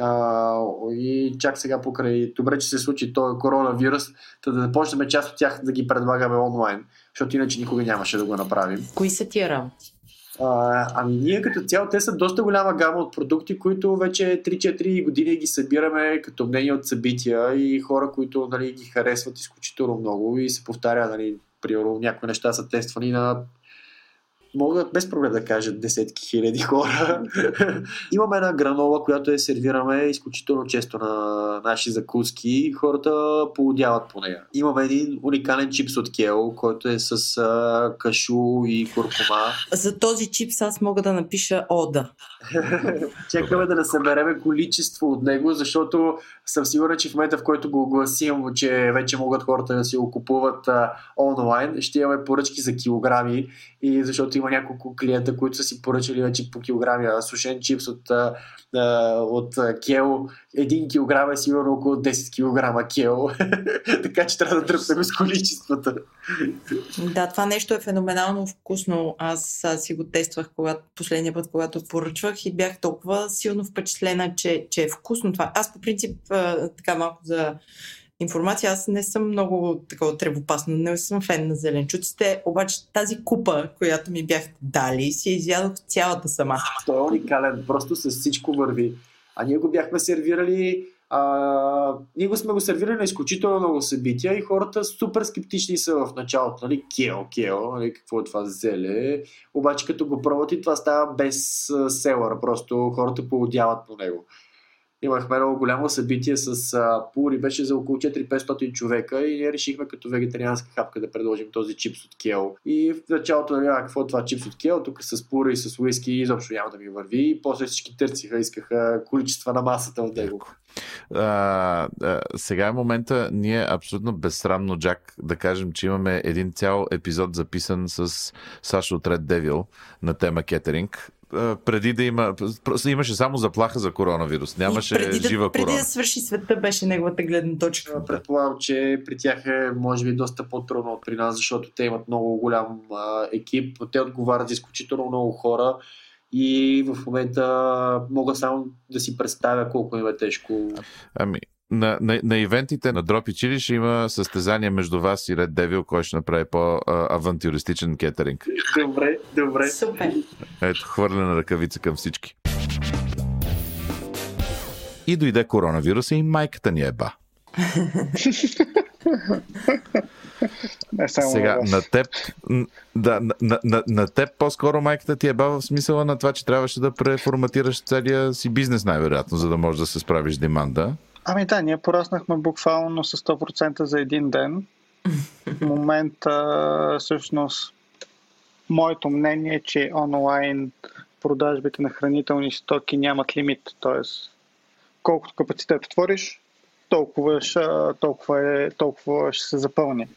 А, и чак сега покрай, добре, че се случи този коронавирус, да, да започнем част от тях да ги предлагаме онлайн, защото иначе никога нямаше да го направим. Кои са тия работи? А, ами ние като цяло, те са доста голяма гама от продукти, които вече 3-4 години ги събираме като мнение от събития и хора, които нали, ги харесват изключително много и се повтаря, нали, примерно някои неща са тествани на могат без проблем да кажат десетки хиляди хора. Имаме една гранола, която е сервираме изключително често на наши закуски и хората поудяват по нея. Имаме един уникален чипс от Кел, който е с а, кашу и куркума. За този чипс аз мога да напиша ода. Чакаме да насъбереме количество от него, защото съм сигурен, че в момента, в който го огласим, че вече могат хората да си го купуват а, онлайн, ще имаме поръчки за килограми и защото има няколко клиента, които са си поръчали вече по килограми. Сушен чипс от, от кел, един килограм е сигурно около 10 килограма кел. така че трябва да дръпнем с количествата. да, това нещо е феноменално вкусно. Аз си го тествах когато, последния път, когато поръчвах и бях толкова силно впечатлена, че, че е вкусно това. Аз по принцип, така малко за информация. Аз не съм много такова тревопасно, не съм фен на зеленчуците, обаче тази купа, която ми бяхте дали, си изядох цялата сама. Той е уникален, просто с всичко върви. А ние го бяхме сервирали а, ние го сме го сервирали на изключително много събития и хората супер скептични са в началото. Нали? Кел, кел, нали? какво е това зеле. Обаче като го пробват и това става без селър. Просто хората поудяват по него имахме много голямо събитие с а, пури, беше за около 4-500 човека и ние решихме като вегетарианска хапка да предложим този чипс от кел. И в началото, нали, какво е това чипс от кел, тук с пури и с уиски изобщо няма да ми върви. И после всички търсиха, искаха количества на масата от него. А, а, сега е момента ние абсолютно безсрамно, Джак, да кажем, че имаме един цял епизод записан с Сашо от Red Devil на тема кетеринг преди да има. Имаше само заплаха за коронавирус. Нямаше преди да, жива преди корона. Преди да свърши света беше неговата гледна точка. Предполагам, че при тях е може би доста по-трудно от при нас, защото те имат много голям а, екип. Те отговарят за изключително много хора и в момента мога само да си представя колко им е тежко. Ами, на, на, на ивентите на Дропи Чили ще има състезание между вас и Red Devil, кой ще направи по-авантюристичен кетеринг. Добре, добре. Супер. Ето, хвърлена ръкавица към всички. И дойде коронавируса и майката ни е ба. Не само Сега, на теб, да, на, на, на, на теб по-скоро майката ти е бава в смисъла на това, че трябваше да преформатираш целия си бизнес, най-вероятно, за да можеш да се справиш с деманда. Ами да, ние пораснахме буквално с 100% за един ден. В момента всъщност моето мнение е, че онлайн продажбите на хранителни стоки нямат лимит. Т.е. колкото капацитет отвориш, толкова, толкова, е, толкова ще се запълни.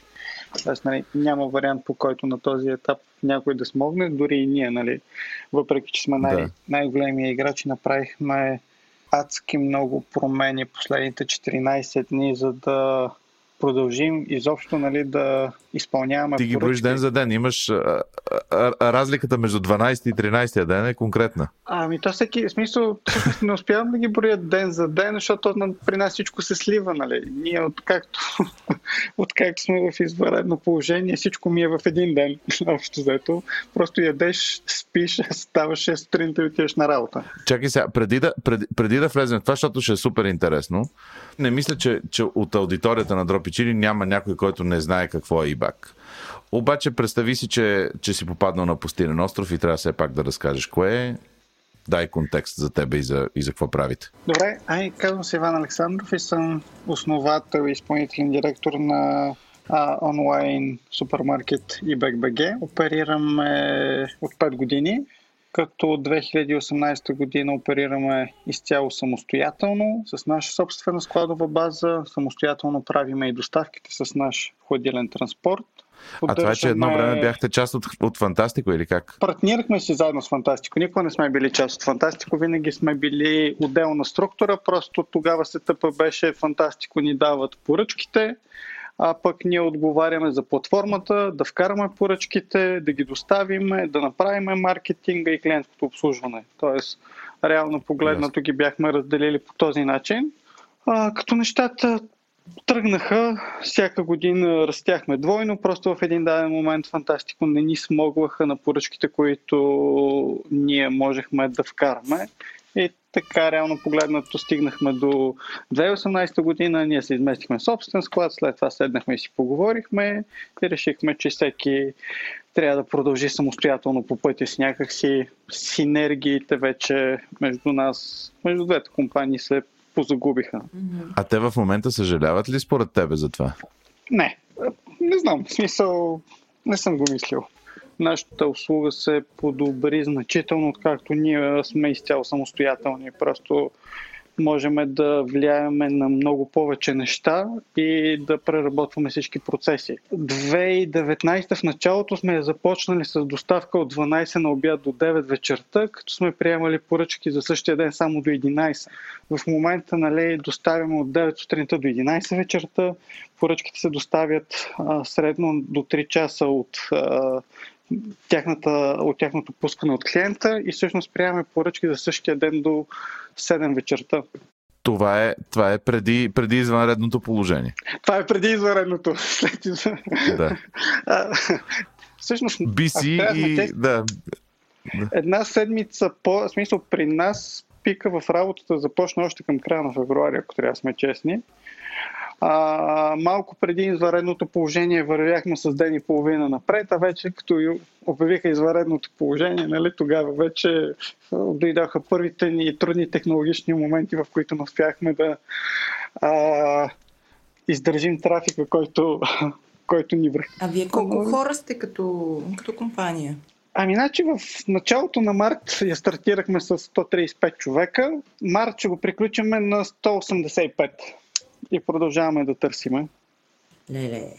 Тоест, нали, няма вариант по който на този етап някой да смогне, дори и ние, нали, въпреки че сме най- да. най-големия играч, направихме адски много промени последните 14 дни, за да продължим изобщо нали, да изпълняваме. Ти ги броиш ден за ден. Имаш а, а, а, разликата между 12 и 13 ден е конкретна. Ами то всеки, в смисъл, не успявам да ги броя ден за ден, защото при нас всичко се слива. Нали. Ние откакто, откакто сме в извънредно положение, всичко ми е в един ден, общо взето. Просто ядеш, спиш, ставаш 6 сутринта и отиваш на работа. Чакай сега, преди да, преди, преди да влезем в това, защото ще е супер интересно, не мисля, че, че от аудиторията на Дропичили няма някой, който не знае какво е ИБАК. Обаче представи си, че, че си попаднал на пустинен остров и трябва все пак да разкажеш кое е дай контекст за тебе и за, и за какво правите. Добре, ай, казвам се Иван Александров и съм основател и изпълнителен директор на а, онлайн супермаркет eBackBG. Оперираме от 5 години като от 2018 година оперираме изцяло самостоятелно, с наша собствена складова база, самостоятелно правиме и доставките с наш хладилен транспорт. А това е, че едно време бяхте част от, от Фантастико или как? Партнирахме си заедно с Фантастико. Никога не сме били част от Фантастико, винаги сме били отделна структура, просто тогава сетъпа беше Фантастико ни дават поръчките, а пък ние отговаряме за платформата, да вкараме поръчките, да ги доставиме, да направим маркетинга и клиентското обслужване. Тоест, реално погледнато ги бяхме разделили по този начин. А, като нещата тръгнаха, всяка година растяхме двойно, просто в един даден момент фантастико не ни смогваха на поръчките, които ние можехме да вкараме. И така, реално погледнато, стигнахме до 2018 година, ние се изместихме собствен склад, след това седнахме и си поговорихме и решихме, че всеки трябва да продължи самостоятелно по пътя с някакси синергиите вече между нас, между двете компании се позагубиха. А те в момента съжаляват ли според тебе за това? Не, не знам, в смисъл не съм го мислил нашата услуга се подобри значително, откакто ние сме изцяло самостоятелни. Просто можем да влияеме на много повече неща и да преработваме всички процеси. 2019 в началото сме започнали с доставка от 12 на обяд до 9 вечерта, като сме приемали поръчки за същия ден само до 11. В момента нали, доставяме от 9 сутринта до 11 вечерта. Поръчките се доставят а, средно до 3 часа от а, тяхната, от тяхното пускане от клиента и всъщност приемаме поръчки за същия ден до 7 вечерта. Това е, това е преди, преди извънредното положение. Това е преди извънредното. След Да. всъщност, BC и... Те, да. Една седмица по... В смисъл, при нас пика в работата започна още към края на февруари, ако трябва да сме честни. А, малко преди изваредното положение вървяхме с ден и половина напред, а вече като обявиха изваредното положение, нали, тогава вече дойдоха първите ни трудни технологични моменти, в които не успяхме да а, издържим трафика, който, който ни връх. А вие колко хора сте като, като компания? Ами, значи в началото на март я стартирахме с 135 човека. Март ще го приключиме на 185 и продължаваме да търсиме. Леле.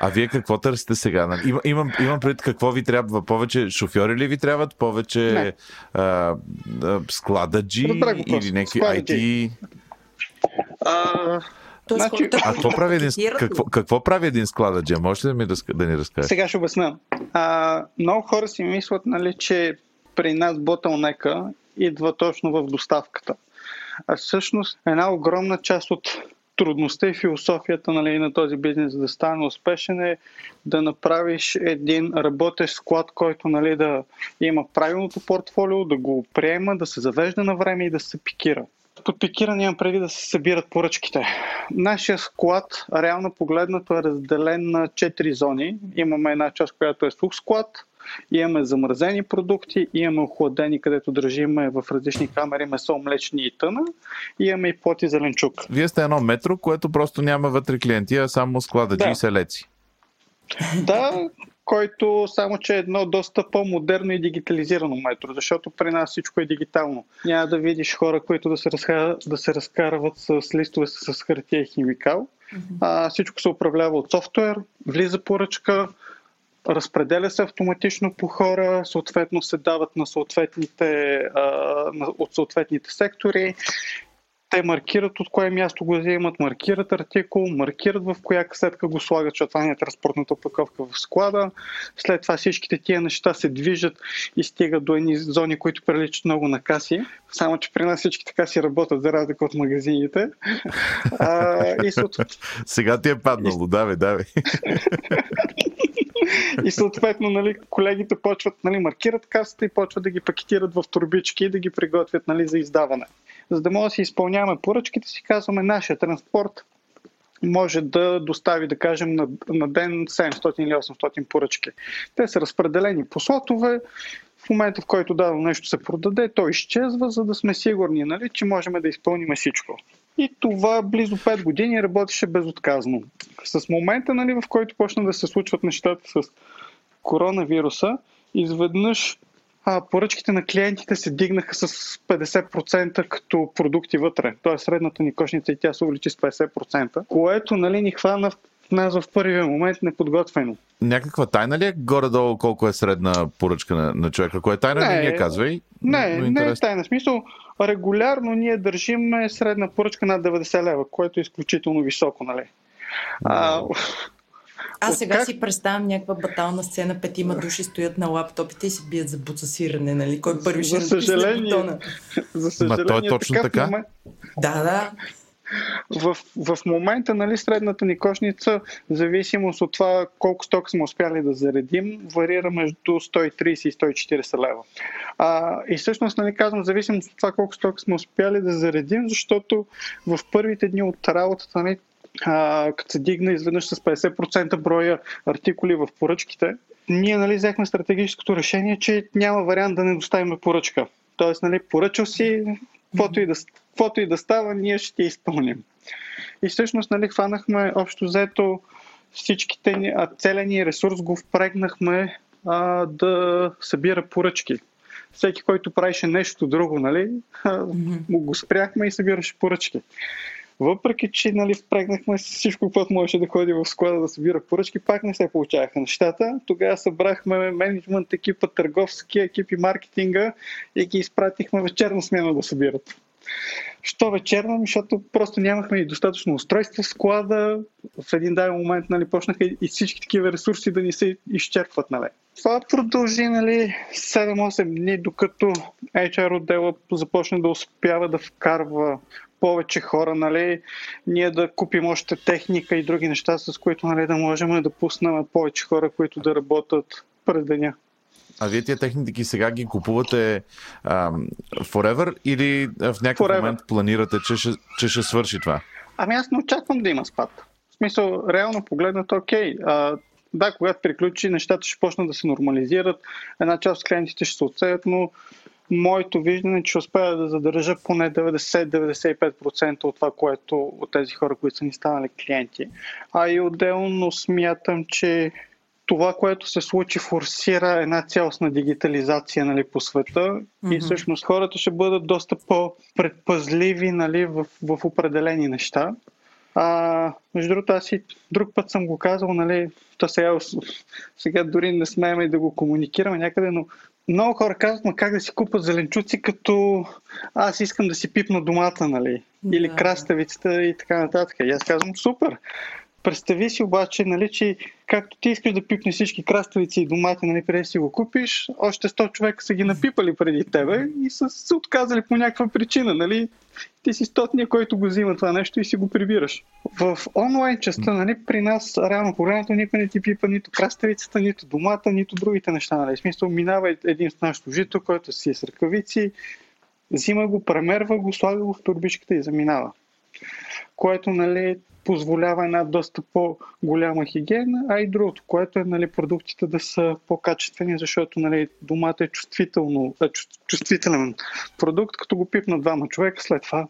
А вие какво търсите сега? Нали, имам, имам, имам пред какво ви трябва? Повече шофьори ли ви трябват? Повече а, а, склададжи или някакви IT? А, значи, а какво прави един, какво, какво прави един склададжи? Може ли да, ми да, да ни разкажете? Сега ще обясня. А, много хора си мислят, нали, че при нас ботълнека идва точно в доставката. А всъщност една огромна част от трудността и философията нали, на този бизнес да стане успешен е да направиш един работещ склад, който нали, да има правилното портфолио, да го приема, да се завежда на време и да се пикира. Под пикиране имам преди да се събират поръчките. Нашия склад, реално погледнато, е разделен на 4 зони. Имаме една част, която е сух склад, Имаме замразени продукти, имаме охладени, където държиме в различни камери месо, млечни и тъна. И имаме и плод и зеленчук. Вие сте едно метро, което просто няма вътре клиенти, а само склададжи да. и селеци. Да, който само, че е едно доста по-модерно и дигитализирано метро, защото при нас всичко е дигитално. Няма да видиш хора, които да се, разха, да се разкарват с листове с хартия и химикал. А, всичко се управлява от софтуер, влиза поръчка, разпределя се автоматично по хора, съответно се дават на съответните, а, от съответните сектори. Те маркират от кое място го вземат, маркират артикул, маркират в коя касетка го слагат, защото това не е транспортната опаковка в склада. След това всичките тия неща се движат и стигат до едни зони, които приличат много на каси. Само, че при нас всички така си работят, за разлика от магазините. А, и съответно... Сега ти е паднало, давай, давай. и съответно нали, колегите почват, нали, маркират касата и почват да ги пакетират в турбички и да ги приготвят нали, за издаване. За да може да си изпълняваме поръчките, си казваме нашия транспорт може да достави, да кажем, на, на ден 700 или 800 поръчки. Те са разпределени по слотове, В момента, в който дадено нещо се продаде, то изчезва, за да сме сигурни, нали, че можем да изпълним всичко. И това близо 5 години работеше безотказно. С момента, нали, в който почна да се случват нещата с коронавируса, изведнъж а, поръчките на клиентите се дигнаха с 50% като продукти вътре. Тоест средната ни кошница и тя се увеличи с 50%, което нали, ни хвана в нас в първия момент неподготвено. Някаква тайна ли е горе-долу колко е средна поръчка на, на човека? Ако е тайна, не, не я казвай. Не, не е тайна. Смисъл, регулярно ние държим средна поръчка на 90 лева, което е изключително високо, нали? А, аз сега как... си представям някаква батална сцена, петима души стоят на лаптопите и се бият за буцасиране, нали? Кой първи ще за съжаление, бутона. За съжаление, Ма, то е точно така. Момент... Да, да. В, в момента, нали, средната ни кошница, в зависимост от това колко сток сме успяли да заредим, варира между 130 и 140 лева. А, и всъщност, нали, казвам, зависимост от това колко сток сме успяли да заредим, защото в първите дни от работата, нали, а, като се дигна изведнъж с 50% броя артикули в поръчките, ние нали, взехме стратегическото решение, че няма вариант да не доставим поръчка. Тоест, нали, поръчал си, каквото и, да, каквото и да става, ние ще изпълним. И всъщност нали, хванахме общо взето всичките, а целия ни ресурс го впрегнахме а, да събира поръчки. Всеки, който правеше нещо друго, нали, му го спряхме и събираше поръчки. Въпреки, че нали, впрегнахме всичко, което можеше да ходи в склада да събира поръчки, пак не се получаваха нещата. Тогава събрахме менеджмент екипа, търговски екипи, маркетинга и ги изпратихме вечерна смена да събират. Що вечерна? Защото просто нямахме и достатъчно устройство в склада. В един даден момент нали, почнаха и всички такива ресурси да ни се изчерпват. Нали. Това продължи нали, 7-8 дни, докато HR отдела започна да успява да вкарва повече хора, нали, ние да купим още техника и други неща, с които нали, да можем да пуснем повече хора, които да работят през деня. А вие тия техники сега ги купувате um, forever или в някакъв forever. момент планирате, че ще, че ще свърши това? Ами аз не очаквам да има спад. В смисъл, реално погледнато, окей. А, да, когато приключи, нещата ще почнат да се нормализират. Една част от клиентите ще се отсеят, но моето виждане че успея да задържа поне 90-95% от това, което от тези хора, които са ни станали клиенти. А и отделно смятам, че това, което се случи, форсира една цялостна дигитализация нали, по света mm-hmm. и всъщност хората ще бъдат доста по-предпазливи нали, в, в определени неща. А, между другото, аз и друг път съм го казал, нали, то сега, сега дори не смеем и да го комуникираме някъде, но много хора казват, ма как да си купа зеленчуци, като аз искам да си пипна домата, нали? Или да. краставицата и така нататък. И аз казвам, супер. Представи си обаче, нали, че както ти искаш да пипнеш всички краставици и домати, нали, преди си го купиш, още 100 човека са ги напипали преди тебе и са се отказали по някаква причина, нали? Ти си стотния, който го взима това нещо и си го прибираш. В онлайн частта, нали, при нас реално погледнато никой не ти пипа нито краставицата, нито домата, нито другите неща. Нали. В смисъл минава един наш служител, който си е с ръкавици, взима го, премерва го, слага го в турбичката и заминава. Което нали, позволява една доста по-голяма хигиена, а и другото, което е нали, продуктите да са по-качествени, защото нали, домата е чувствително, е чувствителен продукт, като го пипна двама човека, след това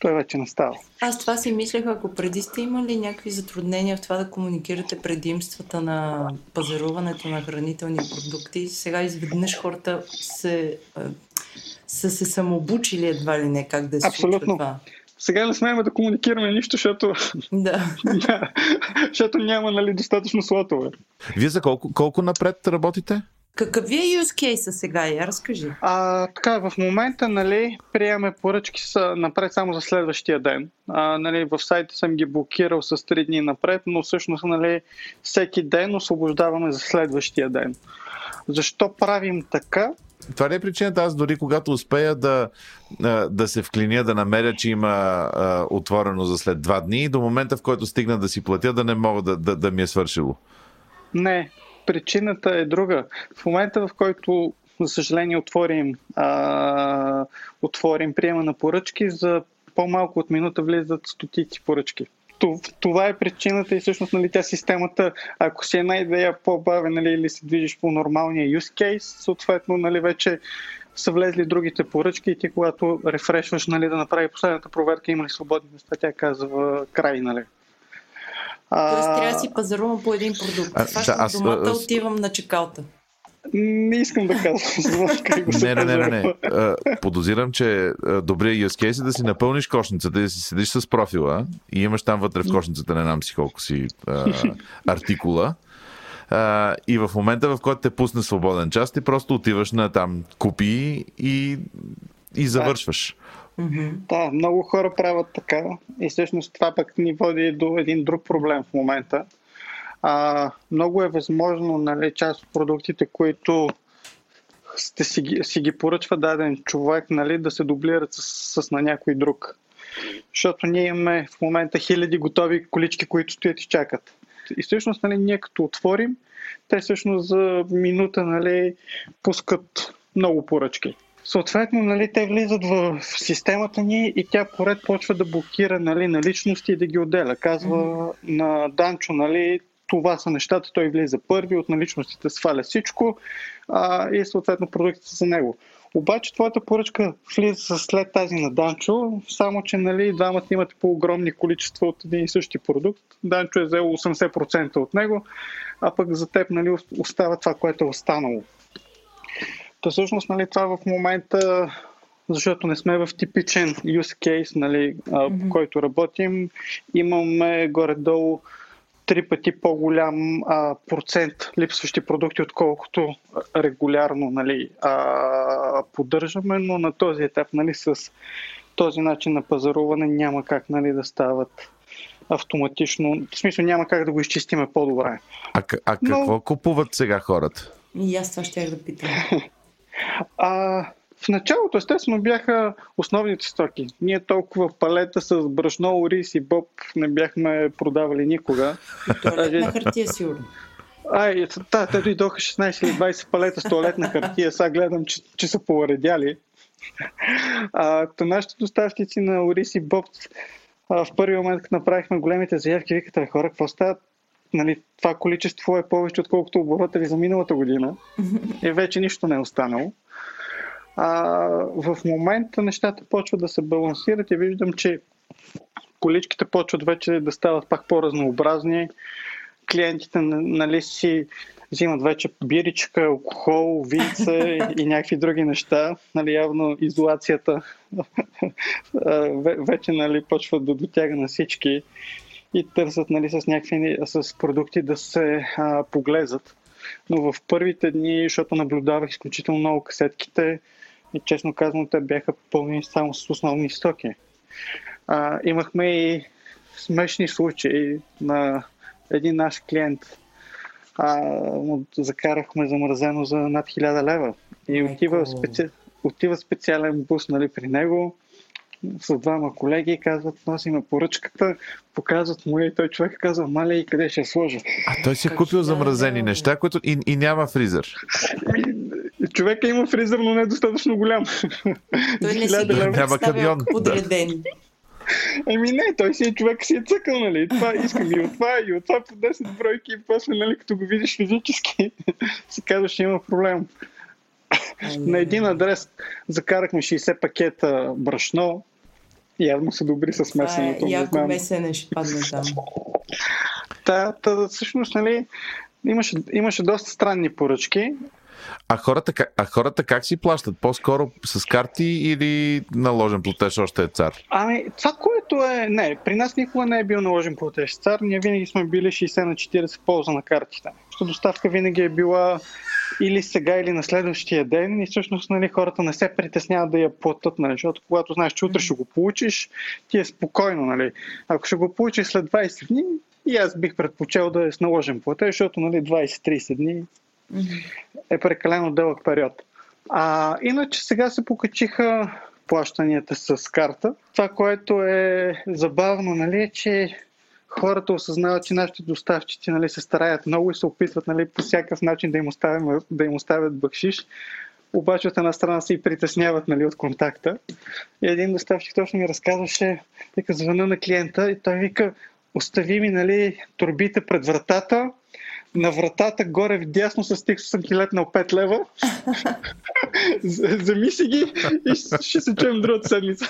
той вече не става. Аз това си мислех, ако преди сте имали някакви затруднения в това да комуникирате предимствата на пазаруването на хранителни продукти, сега изведнъж хората се, са се самообучили едва ли не как да се Абсолютно. случва това. Сега не смеем да комуникираме нищо, защото, да. защото няма нали, достатъчно слотове. Вие за колко, колко напред работите? Какъв е use case сега? Я разкажи. А, така, в момента нали, приемаме поръчки са напред само за следващия ден. А, нали, в сайта съм ги блокирал с 3 дни напред, но всъщност нали, всеки ден освобождаваме за следващия ден. Защо правим така? Това не е причината аз дори когато успея да, да се вклиня, да намеря, че има отворено за след два дни, до момента в който стигна да си платя, да не мога да, да, да ми е свършило. Не, причината е друга. В момента, в който, за съжаление, отворим, а, отворим приема на поръчки, за по-малко от минута влизат стотици поръчки. Това е причината и всъщност нали, тя системата, ако си една идея по-бавен нали, или се движиш по нормалния use case, съответно нали, вече са влезли другите поръчки и ти когато рефрешваш нали, да направи последната проверка има ли свободни места, тя казва край. Нали. Тоест трябва да си пазарувам по един продукт. А, да, аз, домата, аз, отивам на чекалта. Не искам да казвам как го не, не, не, не, не. Подозирам, че добрият use case е да си напълниш кошницата и да си седиш с профила и имаш там вътре в кошницата, не знам си колко си а, артикула. А, и в момента, в който те пусне свободен час, ти просто отиваш на там купи и, и завършваш. Mm-hmm. Да, много хора правят така. И всъщност това пък ни води до един друг проблем в момента. А, много е възможно нали, част от продуктите, които сте си, ги, си ги поръчва даден човек, нали, да се дублират с, с на някой друг. Защото ние имаме в момента хиляди готови колички, които стоят и чакат. И всъщност, нали, ние като отворим, те всъщност за минута нали, пускат много поръчки. Съответно, нали, те влизат в системата ни и тя поред почва да блокира нали, наличности и да ги отделя. Казва mm-hmm. на Данчо, нали, това са нещата, той влиза първи, от наличностите сваля всичко а, и съответно продуктите за него. Обаче твоята поръчка влиза след тази на Данчо, само че нали, двамата имате по-огромни количества от един и същи продукт. Данчо е взел 80% от него, а пък за теб нали, остава това, което е останало. То всъщност нали, това в момента, защото не сме в типичен use case, нали, mm-hmm. по който работим, имаме горе-долу три пъти по-голям а, процент липсващи продукти, отколкото регулярно нали, а, поддържаме, но на този етап нали, с този начин на пазаруване няма как нали, да стават автоматично. В смисъл няма как да го изчистиме по-добре. А, а какво но... купуват сега хората? И аз това ще да питам. а, в началото, естествено, бяха основните стоки. Ние толкова палета с брашно, ориз и боб не бяхме продавали никога. Туалетна хартия, сигурно. Ай, да, те дойдоха 16 или 20 палета с туалетна хартия. Сега гледам, че, че са поредяли. А, то нашите доставчици на Ориз и Боб а, в първи момент, като направихме големите заявки, викате, хора, какво става? Нали, това количество е повече, отколкото оборота ви за миналата година. И вече нищо не е останало. А, в момента нещата почват да се балансират и виждам, че количките почват вече да стават пак по-разнообразни. Клиентите нали, си взимат вече биричка, алкохол, винце и някакви други неща. Нали, явно изолацията вече нали, почва да дотяга на всички и търсят нали, с някакви с продукти да се а, поглезат. Но в първите дни, защото наблюдавах изключително много касетките, и честно казано, те бяха пълни само с основни стоки. А, имахме и смешни случаи на един наш клиент. А, му закарахме замразено за над 1000 лева. И отива, специ... отива специален бус нали, при него с двама колеги и казват, носиме поръчката, показват му и той човек казва, маля и къде ще сложа. А той си е купил замразени неща, които и, и няма фризер. Човека има фризер, но не е достатъчно голям. Той не си няма камион. Подредени. Еми не, той си е човек си е цъкал, нали? Това искам и от това, и от това по 10 бройки, и после, нали, като го видиш физически, си казваш, има проблем. На един адрес закарахме 60 пакета брашно. Явно са добри с месенето. Това е яко месене ще падне там. Та, та, всъщност, нали, имаше, имаше доста странни поръчки. А хората, а хората как си плащат? По-скоро с карти или наложен платеж още е цар? Ами, това, което е... Не, при нас никога не е бил наложен платеж цар. Ние винаги сме били 60 на 40 полза на картите. Защото доставка винаги е била или сега, или на следващия ден и всъщност нали, хората не се притесняват да я платят, нали, защото когато знаеш, че утре ще го получиш, ти е спокойно. Нали. Ако ще го получиш след 20 дни, и аз бих предпочел да е с наложен платеж, защото нали, 20-30 дни е прекалено дълъг период. А, иначе сега се покачиха плащанията с карта. Това, което е забавно, нали, е, че хората осъзнават, че нашите доставчици нали, се стараят много и се опитват нали, по всякакъв начин да им, оставим, да им оставят бъкшиш. Обаче от една страна се и притесняват нали, от контакта. И един доставчик точно ми разказваше, вика, звъна на клиента и той вика, остави ми нали, турбите пред вратата, на вратата горе вдясно с текст съм ти летнал 5 лева. Замисли ги и ще се чуем другата седмица.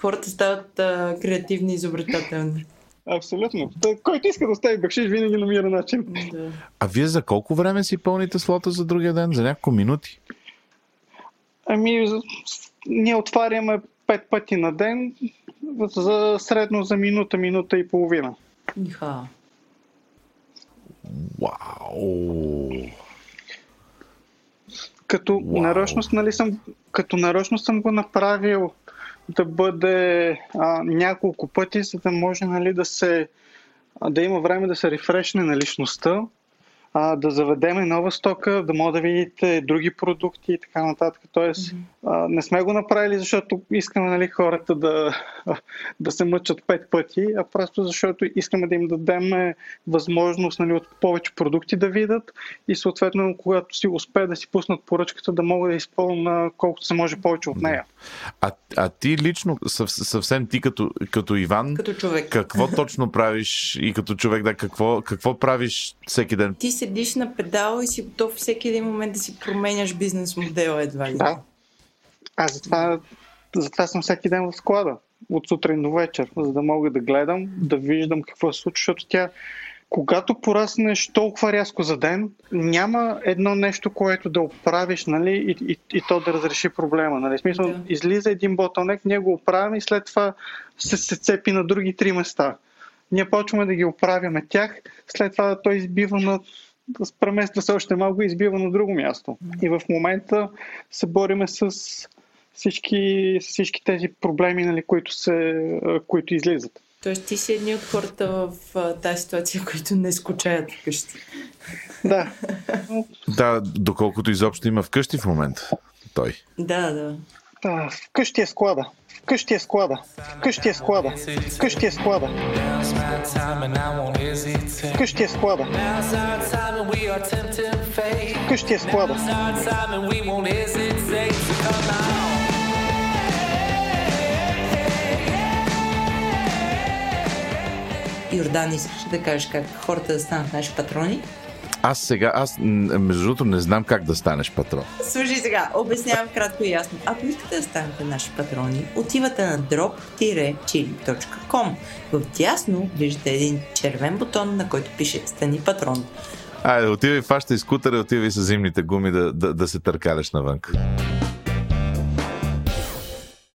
Хората стават а, креативни и изобретателни. Абсолютно. Той, който иска да остави бакшиш, винаги намира начин. Да. А вие за колко време си пълните слота за другия ден? За няколко минути? Ами, ние отваряме 5 пъти на ден, за средно за минута, минута и половина. Иха. Вау! Като Уау. нарочност, нали съм, като нарочно съм го направил да бъде а, няколко пъти, за да може нали, да се да има време да се рефрешне на личността, а, да заведеме нова стока, да може да видите други продукти и така нататък. Тоест, а, не сме го направили, защото искаме нали, хората да, да се мъчат пет пъти, а просто защото искаме да им дадем възможност нали, от повече продукти да видят и съответно, когато си успеят да си пуснат поръчката, да могат да изпълнят колкото се може повече от нея. А, а ти лично, съв, съвсем ти като, като Иван, Като човек. какво точно правиш и като човек, да, какво, какво правиш всеки ден? Ти седиш на педал и си готов всеки един момент да си променяш бизнес модела едва ли. Да. Аз затова, затова съм всеки ден в склада. От сутрин до вечер, за да мога да гледам, да виждам какво се случва, защото тя, когато пораснеш толкова рязко за ден, няма едно нещо, което да оправиш, нали, и, и, и то да разреши проблема. Нали. Смисъл, Да. излиза един ботълнек, ние го оправим и след това се, се цепи на други три места. Ние почваме да ги оправяме тях, след това той избива на премества се още малко и избива на друго място. И в момента се бориме с всички, всички тези проблеми, нали, които, се, които излизат. Тоест ти си едни от хората в тази ситуация, които не скучаят вкъщи. Да, Да, доколкото изобщо има вкъщи в момента. Той. Да, да. Вкъщи е склада. Вкъщи е склада. Вкъщи е склада. Вкъщи е склада. Вкъщи е склада. Вкъщи е склада. Йордан, искаш да кажеш как хората да станат наши патрони? Аз сега, аз между другото не знам как да станеш патрон. Слушай сега, обяснявам кратко и ясно. Ако искате да станете наши патрони, отивате на drop-chili.com. В дясно виждате един червен бутон, на който пише Стани патрон. Айде, отивай, фащай скутера, отивай с зимните гуми да, да, да се търкаляш навън.